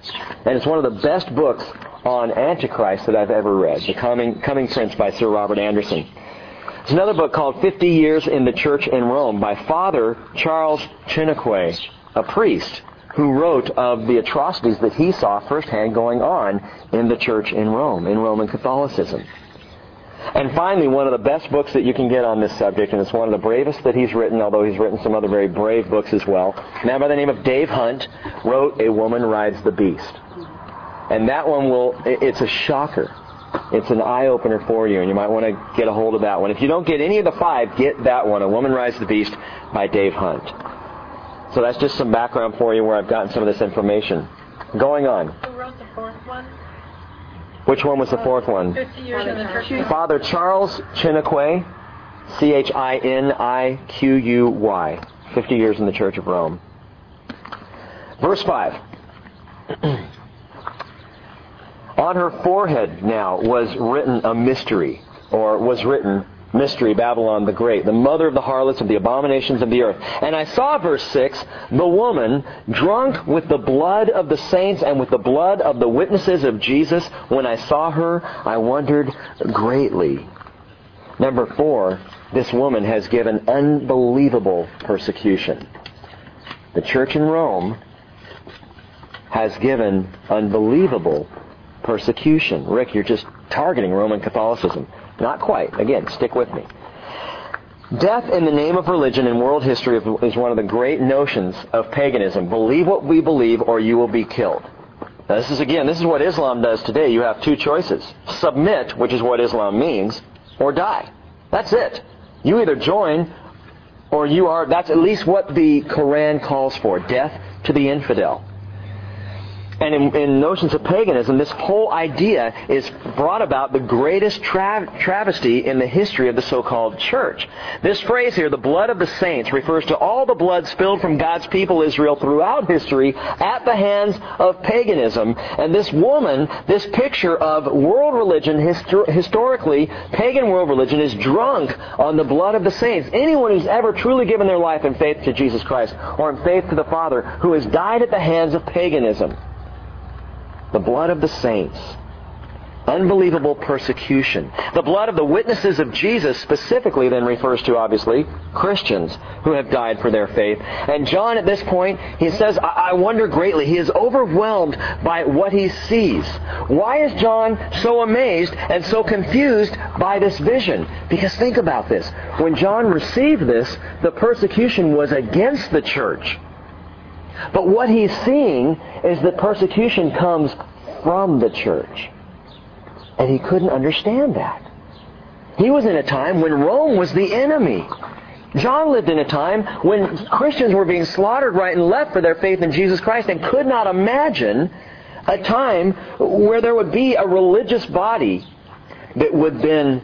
And it's one of the best books on Antichrist that I've ever read, The Coming, Coming Prince by Sir Robert Anderson. There's another book called 50 Years in the Church in Rome by Father Charles Chiniquy, a priest who wrote of the atrocities that he saw firsthand going on in the church in Rome, in Roman Catholicism. And finally, one of the best books that you can get on this subject, and it's one of the bravest that he's written, although he's written some other very brave books as well. A man by the name of Dave Hunt wrote A Woman Rides the Beast. And that one will, it's a shocker. It's an eye opener for you, and you might want to get a hold of that one. If you don't get any of the five, get that one, A Woman Rides the Beast by Dave Hunt. So that's just some background for you where I've gotten some of this information. Going on. Who wrote the fourth one? Which one was the fourth one? 50 years in the church. Father Charles Chiniquy, C-H-I-N-I-Q-U-Y, 50 years in the Church of Rome. Verse 5. On her forehead now was written a mystery, or was written mystery, Babylon the Great, the mother of the harlots of the abominations of the earth. And I saw, verse 6, the woman drunk with the blood of the saints and with the blood of the witnesses of Jesus. When I saw her, I wondered greatly. Number four, this woman has given unbelievable persecution. The church in Rome has given unbelievable persecution. Rick, you're just targeting Roman Catholicism. Not quite. Again, stick with me. Death in the name of religion in world history is one of the great notions of paganism. Believe what we believe or you will be killed. Now this is again, this is what Islam does today. You have two choices. Submit, which is what Islam means, or die. That's it. You either join or you are, that's at least what the Quran calls for. Death to the infidel. And in, in, notions of paganism, this whole idea is brought about the greatest tra- travesty in the history of the so-called church. This phrase here, the blood of the saints, refers to all the blood spilled from God's people Israel throughout history at the hands of paganism. And this woman, this picture of world religion, histor- historically, pagan world religion, is drunk on the blood of the saints. Anyone who's ever truly given their life in faith to Jesus Christ or in faith to the Father, who has died at the hands of paganism the blood of the saints, unbelievable persecution. The blood of the witnesses of Jesus specifically then refers to, obviously, Christians who have died for their faith. And John at this point, he says, I, wonder greatly. He is overwhelmed by what he sees. Why is John so amazed and so confused by this vision? Because think about this. When John received this, the persecution was against the church. But what he's seeing is that persecution comes from the church. And he couldn't understand that. He was in a time when Rome was the enemy. John lived in a time when Christians were being slaughtered right and left for their faith in Jesus Christ and could not imagine a time where there would be a religious body that would then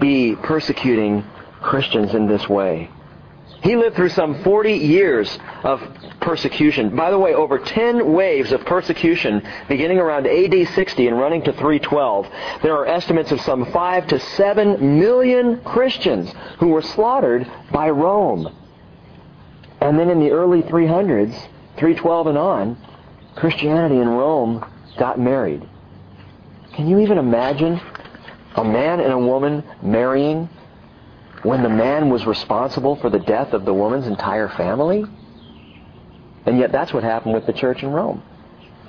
be persecuting Christians in this way. He lived through some 40 years of persecution. By the way, over 10 waves of persecution beginning around AD 60 and running to 312. There are estimates of some 5 to 7 million Christians who were slaughtered by Rome. And then in the early 300s, 312 and on, Christianity in Rome got married. Can you even imagine a man and a woman marrying when the man was responsible for the death of the woman's entire family? And yet that's what happened with the church in Rome.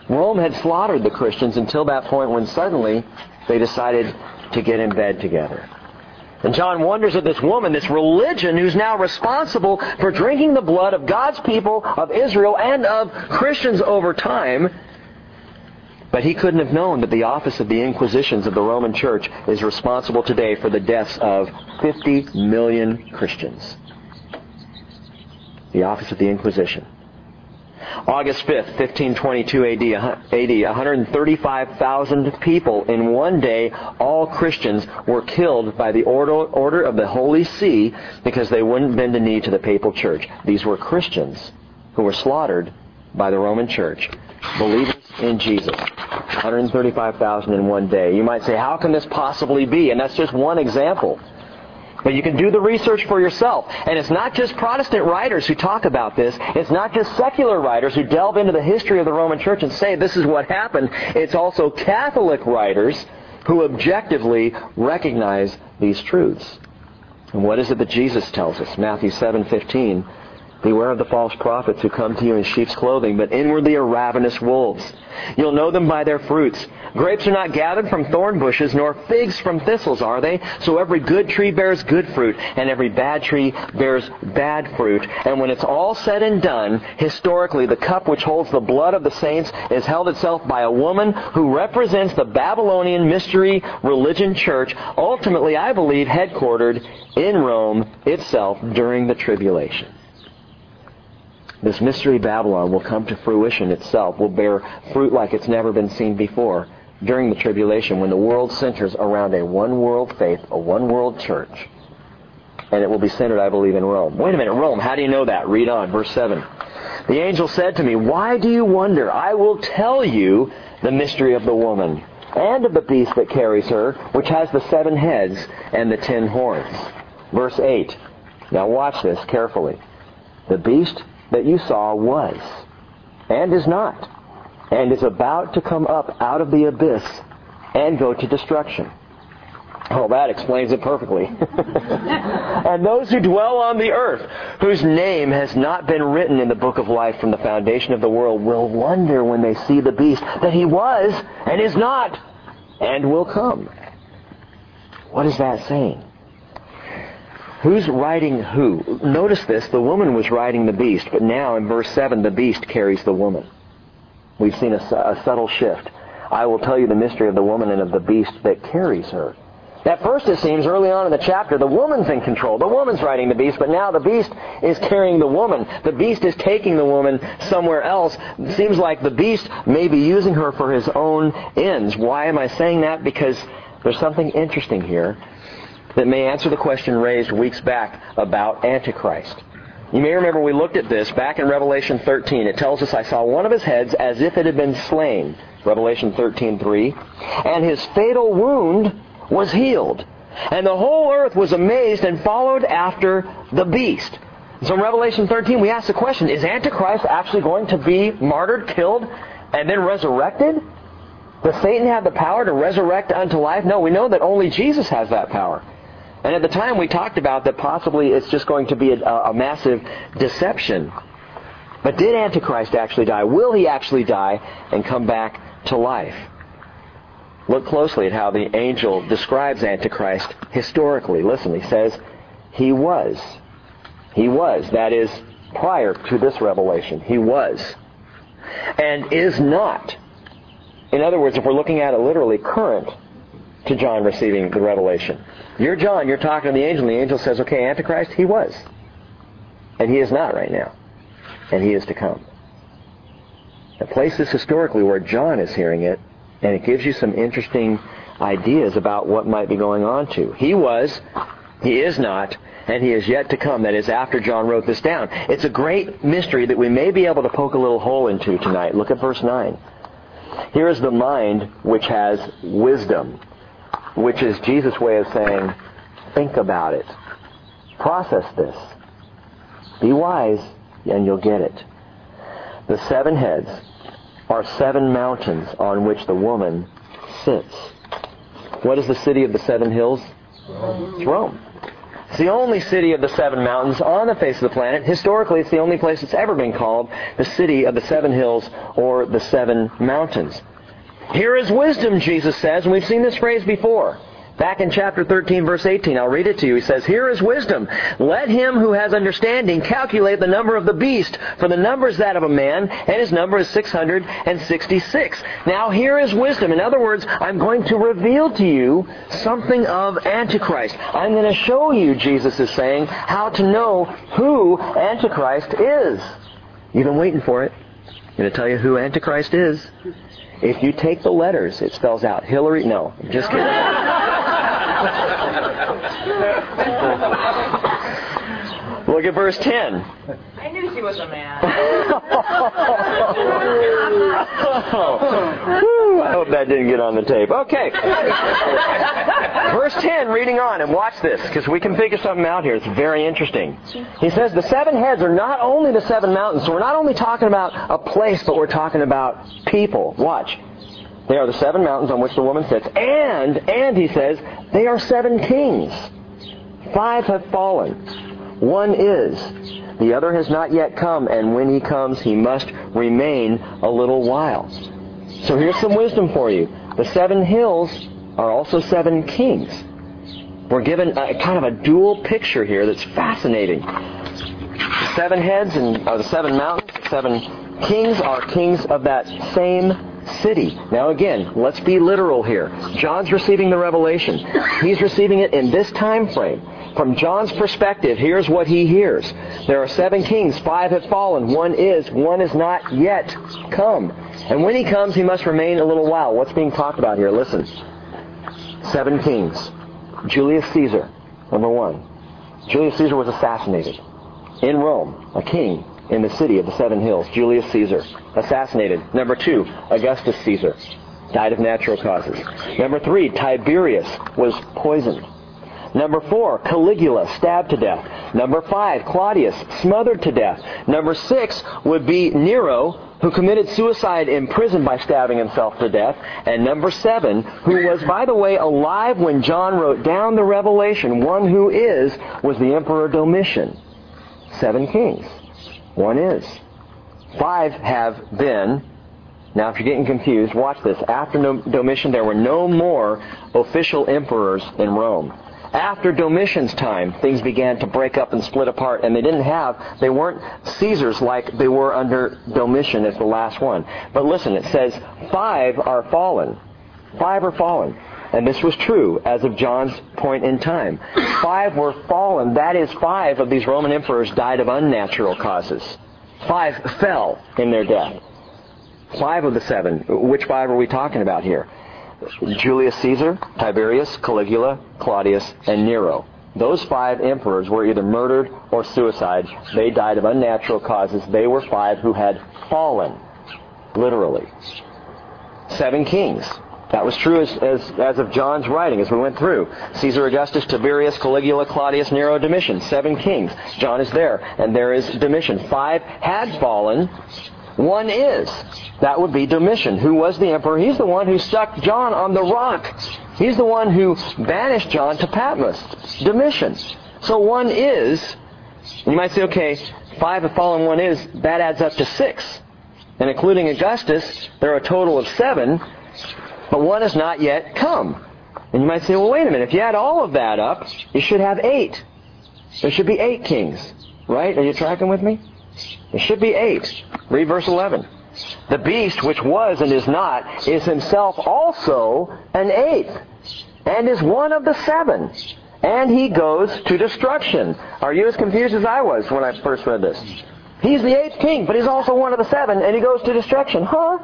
Rome had slaughtered the Christians until that point when suddenly they decided to get in bed together. And John wonders at this woman, this religion, who's now responsible for drinking the blood of God's people, of Israel, and of Christians over time. But he couldn't have known that the office of the Inquisitions of the Roman Church is responsible today for the deaths of 50 million Christians. The office of the Inquisition. August 5th, 1522 AD, AD 135,000 people in one day, all Christians, were killed by the order, order of the Holy See because they wouldn't bend the knee to the papal church. These were Christians who were slaughtered by the Roman Church believers in Jesus. 135,000 in one day. You might say, how can this possibly be? And that's just one example. But you can do the research for yourself. And it's not just Protestant writers who talk about this. It's not just secular writers who delve into the history of the Roman Church and say this is what happened. It's also Catholic writers who objectively recognize these truths. And what is it that Jesus tells us? Matthew 7:15. Beware of the false prophets who come to you in sheep's clothing, but inwardly are ravenous wolves. You'll know them by their fruits. Grapes are not gathered from thorn bushes, nor figs from thistles, are they? So every good tree bears good fruit, and every bad tree bears bad fruit. And when it's all said and done, historically, the cup which holds the blood of the saints is held itself by a woman who represents the Babylonian mystery religion church, ultimately, I believe, headquartered in Rome itself during the tribulation. This mystery Babylon will come to fruition itself, will bear fruit like it's never been seen before during the tribulation when the world centers around a one world faith, a one world church. And it will be centered, I believe, in Rome. Wait a minute, Rome, how do you know that? Read on, verse 7. The angel said to me, Why do you wonder? I will tell you the mystery of the woman and of the beast that carries her, which has the seven heads and the ten horns. Verse 8. Now watch this carefully. The beast that you saw was, and is not, and is about to come up out of the abyss and go to destruction. Oh, that explains it perfectly. and those who dwell on the earth, whose name has not been written in the book of life from the foundation of the world, will wonder when they see the beast that he was and is not and will come. What is that saying? Who's riding who? Notice this, the woman was riding the beast, but now in verse 7, the beast carries the woman. We've seen a, a, subtle shift. I will tell you the mystery of the woman and of the beast that carries her. At first, it seems, early on in the chapter, the woman's in control. The woman's riding the beast, but now the beast is carrying the woman. The beast is taking the woman somewhere else. It seems like the beast may be using her for his own ends. Why am I saying that? Because there's something interesting here that may answer the question raised weeks back about Antichrist. You may remember we looked at this back in Revelation 13. It tells us, I saw one of his heads as if it had been slain. Revelation 13:3. And his fatal wound was healed. And the whole earth was amazed and followed after the beast. So in Revelation 13, we ask the question, is Antichrist actually going to be martyred, killed, and then resurrected? Does Satan have the power to resurrect unto life? No, we know that only Jesus has that power. And at the time we talked about that possibly it's just going to be a, a massive deception. But did Antichrist actually die? Will he actually die and come back to life? Look closely at how the angel describes Antichrist historically. Listen, he says, he was. He was. That is, prior to this revelation. He was. And is not. In other words, if we're looking at it literally, current to John receiving the revelation. You're John, you're talking to the angel, and the angel says, okay, Antichrist, he was. And he is not right now. And he is to come. Now place this historically where John is hearing it, and it gives you some interesting ideas about what might be going on too. He was, he is not, and he is yet to come. That is after John wrote this down. It's a great mystery that we may be able to poke a little hole into tonight. Look at verse 9. Here is the mind which has wisdom which is Jesus' way of saying, think about it. Process this. Be wise, and you'll get it. The seven heads are seven mountains on which the woman sits. What is the city of the seven hills? It's Rome. It's the only city of the seven mountains on the face of the planet. Historically, it's the only place that's ever been called the city of the seven hills or the seven mountains. Here is wisdom, Jesus says, and we've seen this phrase before. Back in chapter 13, verse 18, I'll read it to you. He says, Here is wisdom. Let him who has understanding calculate the number of the beast, for the number is that of a man, and his number is 666. Now here is wisdom. In other words, I'm going to reveal to you something of Antichrist. I'm going to show you, Jesus is saying, how to know who Antichrist is. You've been waiting for it. I'm going to tell you who Antichrist is. If you take the letters, it spells out Hillary. No, just kidding. Look at verse 10. I knew she was a man. I hope that didn't get on the tape. Okay. Verse 10, reading on, and watch this, because we can figure something out here. It's very interesting. He says the seven heads are not only the seven mountains, so we're not only talking about a place, but we're talking about people. Watch. They are the seven mountains on which the woman sits. And, and he says, they are seven kings. Five have fallen. One is. The other has not yet come, and when he comes, he must remain a little while. So here's some wisdom for you. The seven hills are also seven kings. We're given a, kind of a dual picture here that's fascinating. The seven heads and the seven mountains. The seven kings are kings of that same city. Now again, let's be literal here. John's receiving the revelation. He's receiving it in this time frame. From John's perspective, here's what he hears. There are seven kings, five have fallen, one is, one is not yet come. And when he comes, he must remain a little while. What's being talked about here? Listen. Seven kings. Julius Caesar, number one. Julius Caesar was assassinated in Rome, a king in the city of the seven hills. Julius Caesar, assassinated. Number two, Augustus Caesar, died of natural causes. Number three, Tiberius was poisoned. Number four, Caligula, stabbed to death. Number five, Claudius, smothered to death. Number six would be Nero, who committed suicide in prison by stabbing himself to death. And number seven, who was, by the way, alive when John wrote down the revelation, one who is, was the Emperor Domitian. Seven kings. One is. Five have been. Now, if you're getting confused, watch this. After Domitian, there were no more official emperors in Rome. After Domitian's time, things began to break up and split apart, and they didn't have, they weren't Caesars like they were under Domitian as the last one. But listen, it says, five are fallen. Five are fallen. And this was true as of John's point in time. Five were fallen. That is, five of these Roman emperors died of unnatural causes. Five fell in their death. Five of the seven. Which five are we talking about here? Julius Caesar, Tiberius, Caligula, Claudius, and Nero. Those five emperors were either murdered or suicide. They died of unnatural causes. They were five who had fallen, literally. Seven kings. That was true as, as, as of John's writing as we went through. Caesar Augustus, Tiberius, Caligula, Claudius, Nero, Domitian. Seven kings. John is there. And there is Domitian. Five had fallen. One is. That would be Domitian, who was the emperor. He's the one who stuck John on the rock. He's the one who banished John to Patmos. Domitian. So one is. You might say, okay, five have fallen, one is. That adds up to six. And including Augustus, there are a total of seven but one has not yet come. And you might say, well, wait a minute. If you add all of that up, you should have eight. There should be eight kings. Right? Are you tracking with me? There should be eight. Read verse 11. The beast which was and is not is himself also an eighth, and is one of the seven. And he goes to destruction. Are you as confused as I was when I first read this? He's the eighth king, but he's also one of the seven, and he goes to destruction. Huh?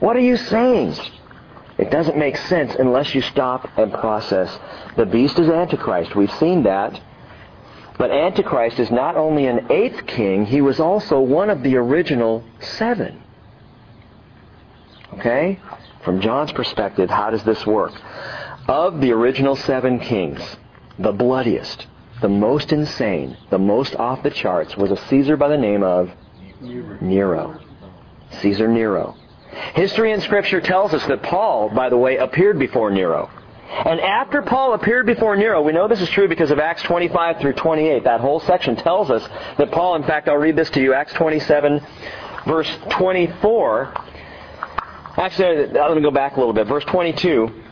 What are you saying? It doesn't make sense unless you stop and process. The beast is Antichrist. We've seen that. But Antichrist is not only an eighth king, he was also one of the original seven. Okay? From John's perspective, how does this work? Of the original seven kings, the bloodiest, the most insane, the most off the charts was a Caesar by the name of Nero. Caesar Nero. History and Scripture tells us that Paul, by the way, appeared before Nero. And after Paul appeared before Nero, we know this is true because of Acts 25 through 28. That whole section tells us that Paul, in fact, I'll read this to you, Acts 27, verse 24. Actually, let me go back a little bit. Verse 22.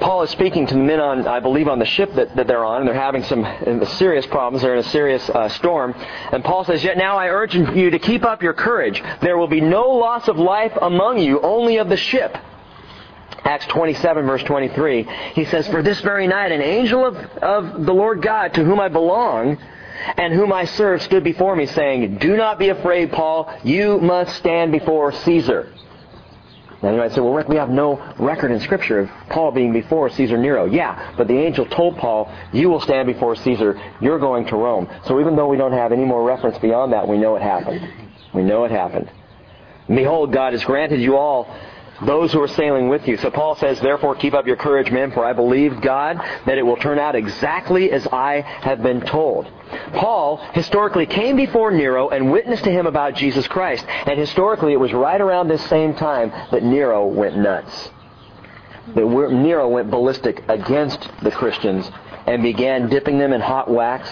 Paul is speaking to the men on, I believe, on the ship that, that they're on, and they're having some uh, serious problems. They're in a serious uh, storm. And Paul says, Yet now I urge you to keep up your courage. There will be no loss of life among you, only of the ship. Acts 27, verse 23. He says, For this very night an angel of, of the Lord God, to whom I belong, and whom I serve, stood before me, saying, Do not be afraid, Paul. You must stand before Caesar. Now you might say, well, Rick, we have no record in Scripture of Paul being before Caesar Nero. Yeah, but the angel told Paul, you will stand before Caesar. You're going to Rome. So even though we don't have any more reference beyond that, we know it happened. We know it happened. Behold, God has granted you all those who are sailing with you. So Paul says, therefore keep up your courage, men, for I believe God that it will turn out exactly as I have been told. Paul historically came before Nero and witnessed to him about Jesus Christ. And historically it was right around this same time that Nero went nuts. That Nero went ballistic against the Christians and began dipping them in hot wax,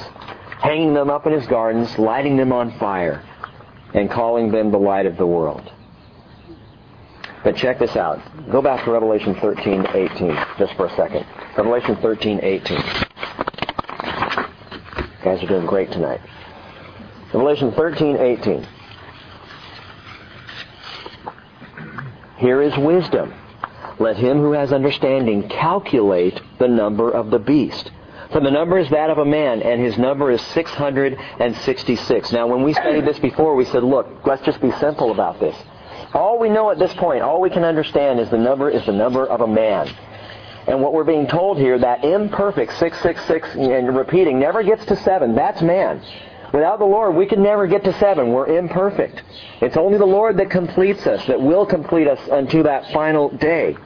hanging them up in his gardens, lighting them on fire, and calling them the light of the world. But check this out. Go back to Revelation 13, to 18, just for a second. Revelation 13, 18. You guys are doing great tonight. Revelation 13, 18. Here is wisdom. Let him who has understanding calculate the number of the beast. For the number is that of a man, and his number is 666. Now, when we studied this before, we said, look, let's just be simple about this. All we know at this point, all we can understand is the number is the number of a man. And what we're being told here, that imperfect 666 and repeating never gets to 7. That's man. Without the Lord, we can never get to 7. We're imperfect. It's only the Lord that completes us, that will complete us unto that final day.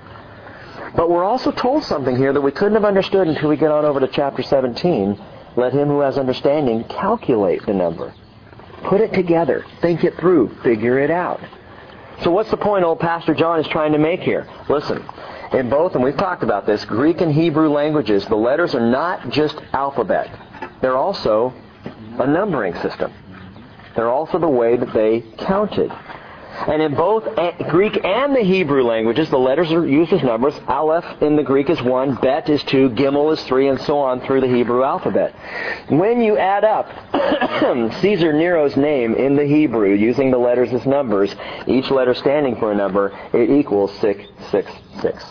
But we're also told something here that we couldn't have understood until we get on over to chapter 17. Let him who has understanding calculate the number. Put it together. Think it through. Figure it out. So what's the point old Pastor John is trying to make here? Listen, in both, and we've talked about this, Greek and Hebrew languages, the letters are not just alphabet. They're also a numbering system. They're also the way that they counted. And in both eh, Greek and the Hebrew languages, the letters are used as numbers. Aleph in the Greek is one, Bet is two, Gimel is three, and so on through the Hebrew alphabet. When you add up Caesar Nero's name in the Hebrew using the letters as numbers, each letter standing for a number, it equals 666.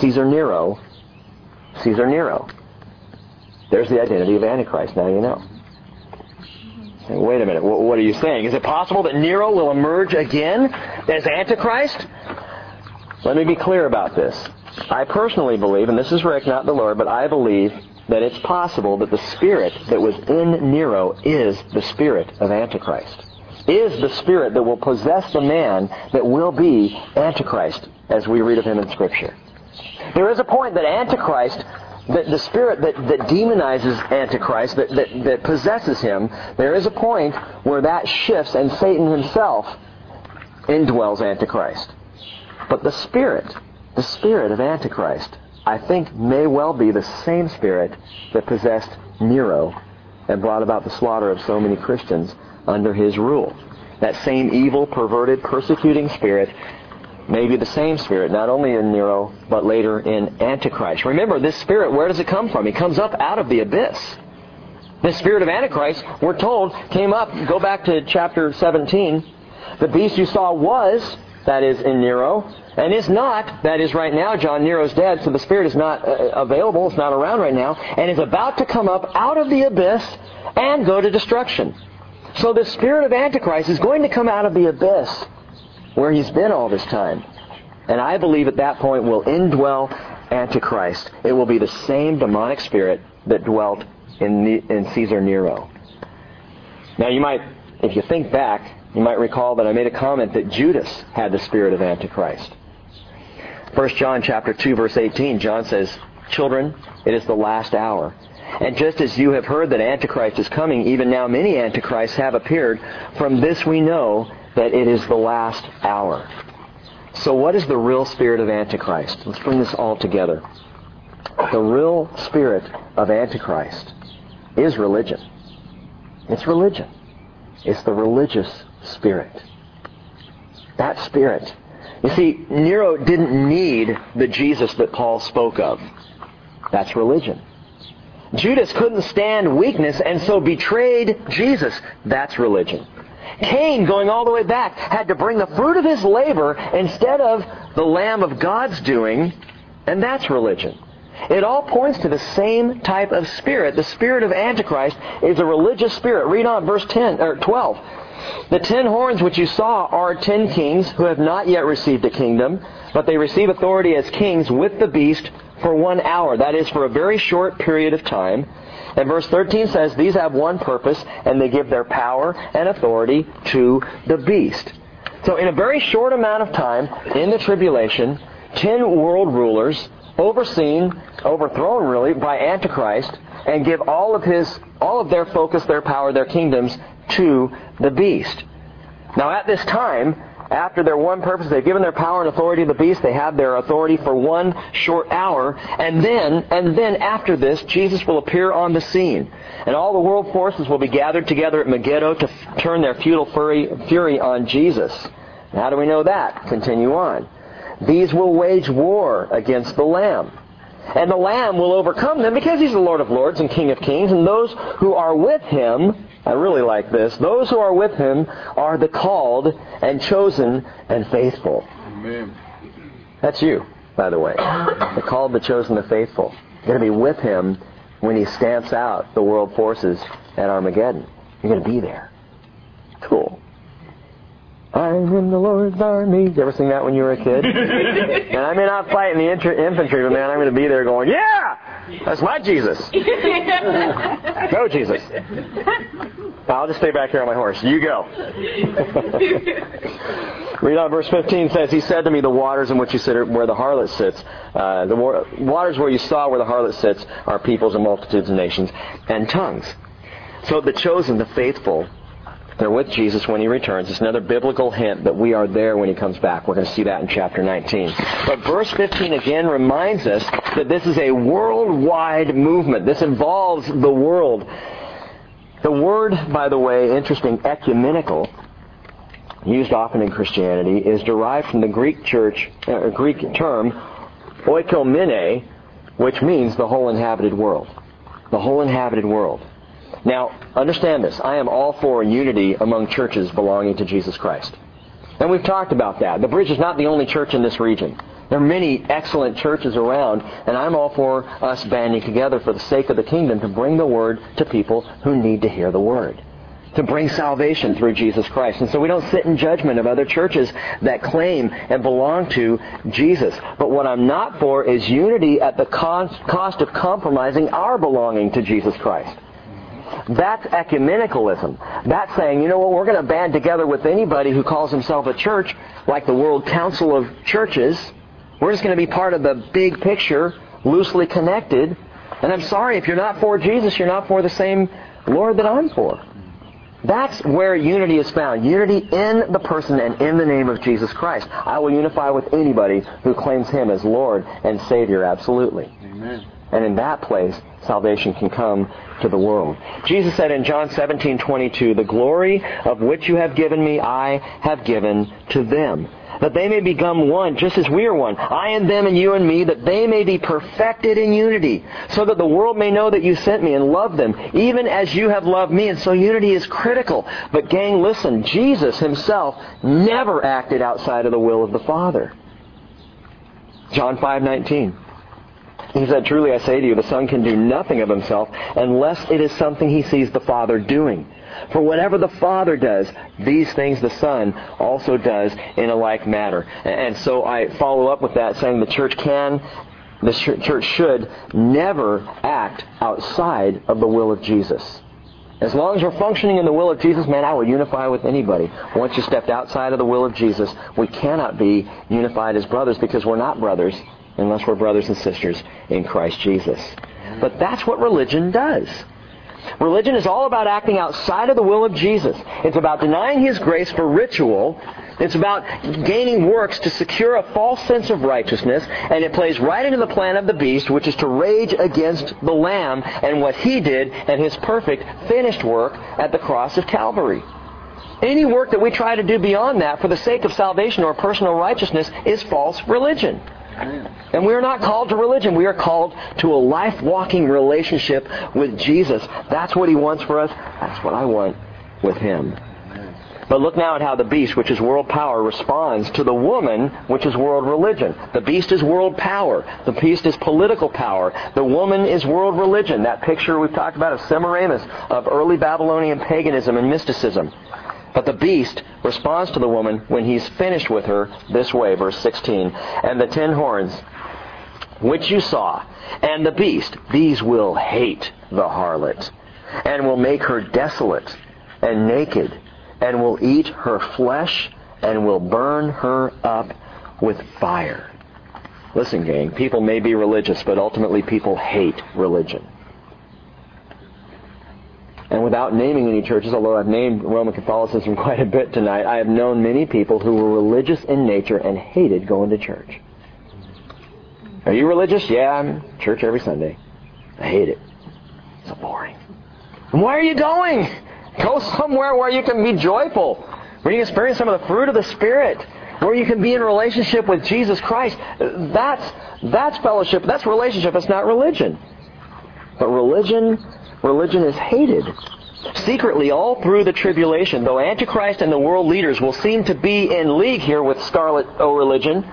Caesar Nero, Caesar Nero. There's the identity of Antichrist. Now you know. Wait a minute. What are you saying? Is it possible that Nero will emerge again as Antichrist? Let me be clear about this. I personally believe, and this is Rick, not the Lord, but I believe that it's possible that the spirit that was in Nero is the spirit of Antichrist. Is the spirit that will possess the man that will be Antichrist, as we read of him in Scripture. There is a point that Antichrist the, the spirit that, that demonizes Antichrist, that, that, that possesses him, there is a point where that shifts and Satan himself indwells Antichrist. But the spirit, the spirit of Antichrist, I think may well be the same spirit that possessed Nero and brought about the slaughter of so many Christians under his rule. That same evil, perverted, persecuting spirit maybe the same spirit, not only in Nero, but later in Antichrist. Remember, this spirit, where does it come from? It comes up out of the abyss. The spirit of Antichrist, we're told, came up, go back to chapter 17. The beast you saw was, that is in Nero, and is not, that is right now, John Nero's dead, so the spirit is not uh, available, it's not around right now, and is about to come up out of the abyss and go to destruction. So the spirit of Antichrist is going to come out of the abyss where he's been all this time. And I believe at that point will indwell Antichrist. It will be the same demonic spirit that dwelt in, in Caesar Nero. Now you might, if you think back, you might recall that I made a comment that Judas had the spirit of Antichrist. 1 John chapter 2 verse 18, John says, Children, it is the last hour. And just as you have heard that Antichrist is coming, even now many Antichrists have appeared. From this we know that it is the last hour. So what is the real spirit of Antichrist? Let's bring this all together. The real spirit of Antichrist is religion. It's religion. It's the religious spirit. That spirit. You see, Nero didn't need the Jesus that Paul spoke of. That's religion. Judas couldn't stand weakness and so betrayed Jesus. That's religion. Cain, going all the way back, had to bring the fruit of his labor instead of the lamb of God's doing, and that's religion. It all points to the same type of spirit. The spirit of Antichrist is a religious spirit. Read on verse 10 or 12. The ten horns which you saw are ten kings who have not yet received a kingdom, but they receive authority as kings with the beast for one hour. That is for a very short period of time. And verse 13 says, These have one purpose, and they give their power and authority to the beast. So in a very short amount of time, in the tribulation, ten world rulers, overseen, overthrown really, by Antichrist, and give all of his, all of their focus, their power, their kingdoms to the beast. Now at this time, after their one purpose, they've given their power and authority to the beast. They have their authority for one short hour. And then, and then after this, Jesus will appear on the scene. And all the world forces will be gathered together at Megiddo to f- turn their futile fury, fury on Jesus. And how do we know that? Continue on. These will wage war against the Lamb. And the Lamb will overcome them because he's the Lord of Lords and King of Kings. And those who are with him I really like this. Those who are with him are the called and chosen and faithful. Amen. That's you, by the way. The called, the chosen, the faithful. You're going to be with him when he stamps out the world forces at Armageddon. You're going to be there. Cool. I'm in the Lord's army. You ever sing that when you were a kid? and I may not fight in the infantry, but man, I'm going to be there going, yeah, that's my Jesus. go, Jesus. I'll just stay back here on my horse. You go. Read on verse 15 says, He said to me, The waters in which you sit are where the harlot sits. Uh, the waters where you saw where the harlot sits are peoples and multitudes and nations and tongues. So the chosen, the faithful, they're with Jesus when he returns. It's another biblical hint that we are there when he comes back. We're going to see that in chapter 19. But verse 15 again reminds us that this is a worldwide movement. This involves the world. The word, by the way, interesting, ecumenical, used often in Christianity, is derived from the Greek church, uh, Greek term oikoumene, which means the whole inhabited world. The whole inhabited world. Now, understand this. I am all for unity among churches belonging to Jesus Christ. And we've talked about that. The Bridge is not the only church in this region. There are many excellent churches around, and I'm all for us banding together for the sake of the kingdom to bring the word to people who need to hear the word. To bring salvation through Jesus Christ. And so we don't sit in judgment of other churches that claim and belong to Jesus. But what I'm not for is unity at the cost of compromising our belonging to Jesus Christ. That's ecumenicalism. That's saying, you know what, we're going to band together with anybody who calls himself a church, like the World Council of Churches. We're just going to be part of the big picture, loosely connected. And I'm sorry, if you're not for Jesus, you're not for the same Lord that I'm for. That's where unity is found. Unity in the person and in the name of Jesus Christ. I will unify with anybody who claims Him as Lord and Savior, absolutely. Amen. And in that place, salvation can come to the world. Jesus said in John 17:22, "The glory of which you have given me, I have given to them." That they may become one, just as we are one. I and them and you and me, that they may be perfected in unity, so that the world may know that you sent me and love them, even as you have loved me. And so unity is critical. But gang, listen, Jesus himself never acted outside of the will of the Father. John 5:19. He said, Truly I say to you, the Son can do nothing of himself unless it is something he sees the Father doing. For whatever the Father does, these things the Son also does in a like manner. And so I follow up with that saying the church can, the church should never act outside of the will of Jesus. As long as we're functioning in the will of Jesus, man, I will unify with anybody. Once you stepped outside of the will of Jesus, we cannot be unified as brothers because we're not brothers unless we're brothers and sisters in Christ Jesus. But that's what religion does. Religion is all about acting outside of the will of Jesus. It's about denying His grace for ritual. It's about gaining works to secure a false sense of righteousness, and it plays right into the plan of the beast, which is to rage against the Lamb and what He did and His perfect, finished work at the cross of Calvary. Any work that we try to do beyond that for the sake of salvation or personal righteousness is false religion. And we are not called to religion. We are called to a life walking relationship with Jesus. That's what He wants for us. That's what I want with Him. But look now at how the beast, which is world power, responds to the woman, which is world religion. The beast is world power. The beast is political power. The woman is world religion. That picture we've talked about of Semiramis, of early Babylonian paganism and mysticism. But the beast responds to the woman when he's finished with her this way, verse 16. And the ten horns, which you saw, and the beast, these will hate the harlot, and will make her desolate and naked, and will eat her flesh, and will burn her up with fire. Listen, gang, people may be religious, but ultimately people hate religion. And without naming any churches, although I've named Roman Catholicism quite a bit tonight, I have known many people who were religious in nature and hated going to church. Are you religious? Yeah, I'm church every Sunday. I hate it. It's so boring. And why are you going? Go somewhere where you can be joyful, where you can experience some of the fruit of the Spirit, where you can be in relationship with Jesus Christ. That's, that's fellowship. That's relationship. It's not religion. But religion, religion is hated. Secretly, all through the tribulation, though Antichrist and the world leaders will seem to be in league here with Scarlet O religion,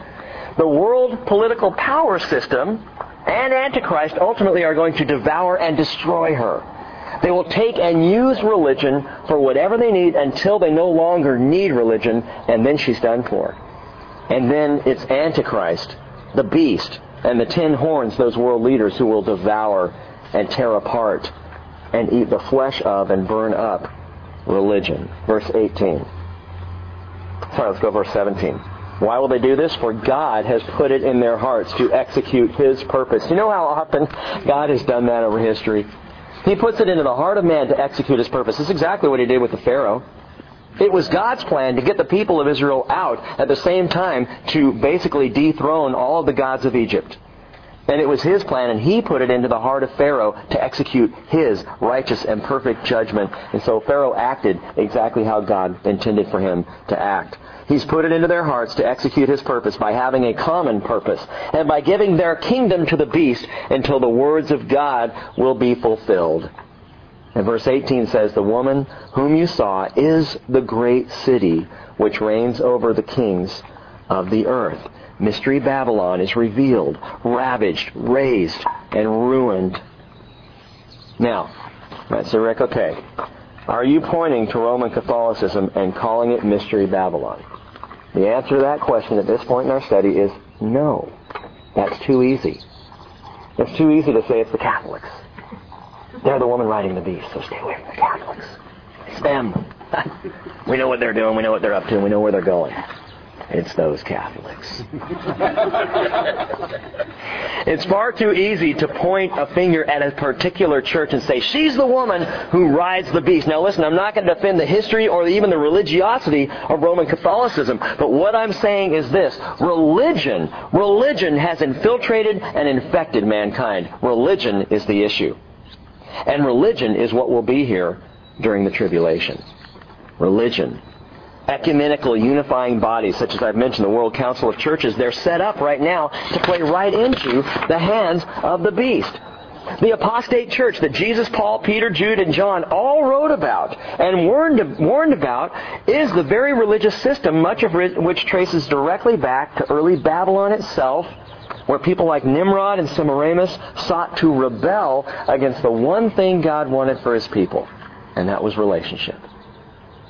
the world political power system and Antichrist ultimately are going to devour and destroy her. They will take and use religion for whatever they need until they no longer need religion, and then she's done for. And then it's Antichrist, the beast, and the ten horns, those world leaders who will devour and tear apart and eat the flesh of and burn up religion. Verse 18. Sorry, let's go verse 17. Why will they do this? For God has put it in their hearts to execute His purpose. You know how often God has done that over history? He puts it into the heart of man to execute his purpose. This is exactly what he did with the Pharaoh. It was God's plan to get the people of Israel out at the same time to basically dethrone all of the gods of Egypt. And it was his plan, and he put it into the heart of Pharaoh to execute his righteous and perfect judgment. And so Pharaoh acted exactly how God intended for him to act. He's put it into their hearts to execute his purpose by having a common purpose and by giving their kingdom to the beast until the words of God will be fulfilled. And verse 18 says, The woman whom you saw is the great city which reigns over the kings of the earth. Mystery Babylon is revealed, ravaged, razed, and ruined. Now, right, so Rick, okay. Are you pointing to Roman Catholicism and calling it Mystery Babylon? The answer to that question at this point in our study is no. That's too easy. It's too easy to say it's the Catholics. They're the woman riding the beast, so stay away from the Catholics. It's them. we know what they're doing, we know what they're up to, we know where they're going. It's those Catholics. it's far too easy to point a finger at a particular church and say, she's the woman who rides the beast. Now listen, I'm not going to defend the history or even the religiosity of Roman Catholicism, but what I'm saying is this. Religion, religion has infiltrated and infected mankind. Religion is the issue. And religion is what will be here during the tribulation. Religion ecumenical unifying bodies, such as I've mentioned, the World Council of Churches, they're set up right now to play right into the hands of the beast. The apostate church that Jesus, Paul, Peter, Jude, and John all wrote about and warned, warned about is the very religious system, much of which traces directly back to early Babylon itself, where people like Nimrod and Semiramis sought to rebel against the one thing God wanted for his people, and that was relationship.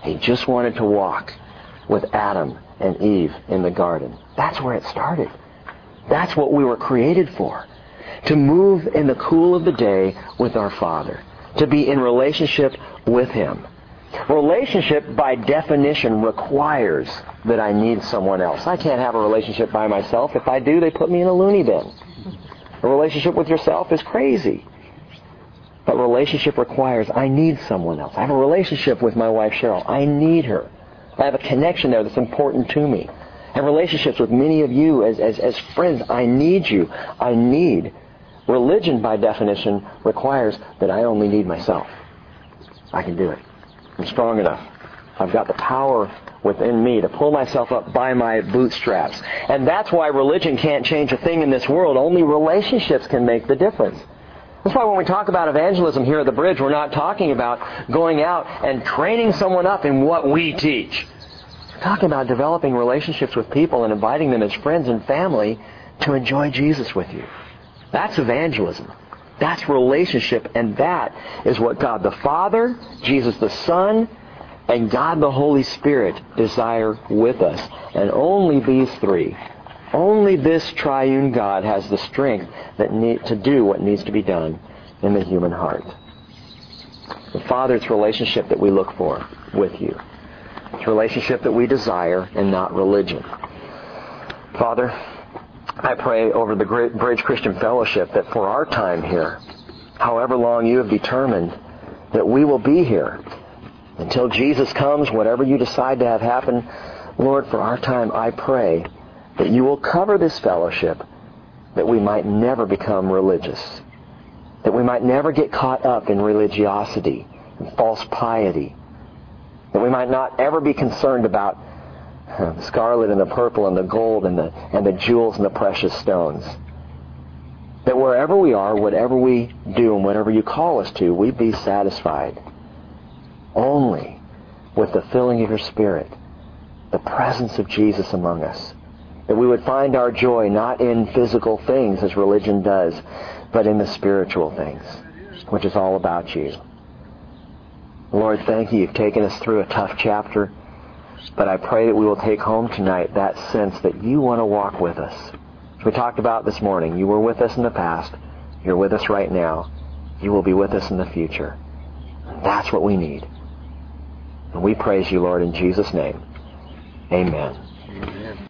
He just wanted to walk with Adam and Eve in the garden. That's where it started. That's what we were created for. To move in the cool of the day with our Father. To be in relationship with Him. Relationship, by definition, requires that I need someone else. I can't have a relationship by myself. If I do, they put me in a loony bin. A relationship with yourself is crazy. But relationship requires I need someone else. I have a relationship with my wife Cheryl. I need her. I have a connection there that's important to me. And relationships with many of you as, as, as friends. I need you. I need. Religion, by definition, requires that I only need myself. I can do it. I'm strong enough. I've got the power within me to pull myself up by my bootstraps. And that's why religion can't change a thing in this world. Only relationships can make the difference. That's why when we talk about evangelism here at the bridge, we're not talking about going out and training someone up in what we teach. We're talking about developing relationships with people and inviting them as friends and family to enjoy Jesus with you. That's evangelism. That's relationship, and that is what God the Father, Jesus the Son, and God the Holy Spirit desire with us. And only these three, only this triune God has the strength that need, to do what needs to be done in the human heart. The Father, it's relationship that we look for with you. It's relationship that we desire and not religion. Father, I pray over the Great Bridge Christian Fellowship that for our time here, however long you have determined that we will be here until Jesus comes, whatever you decide to have happen, Lord, for our time, I pray that you will cover this fellowship that we might never become religious, that we might never get caught up in religiosity and false piety, that we might not ever be concerned about the scarlet and the purple and the gold and the, and the jewels and the precious stones. That wherever we are, whatever we do and whatever you call us to, we be satisfied only with the filling of your Spirit, the presence of Jesus among us. That we would find our joy not in physical things as religion does, but in the spiritual things, which is all about you. Lord, thank you. You've taken us through a tough chapter. But I pray that we will take home tonight that sense that you want to walk with us. We talked about this morning, you were with us in the past. You're with us right now. You will be with us in the future. That's what we need. And we praise you, Lord, in Jesus' name. Amen.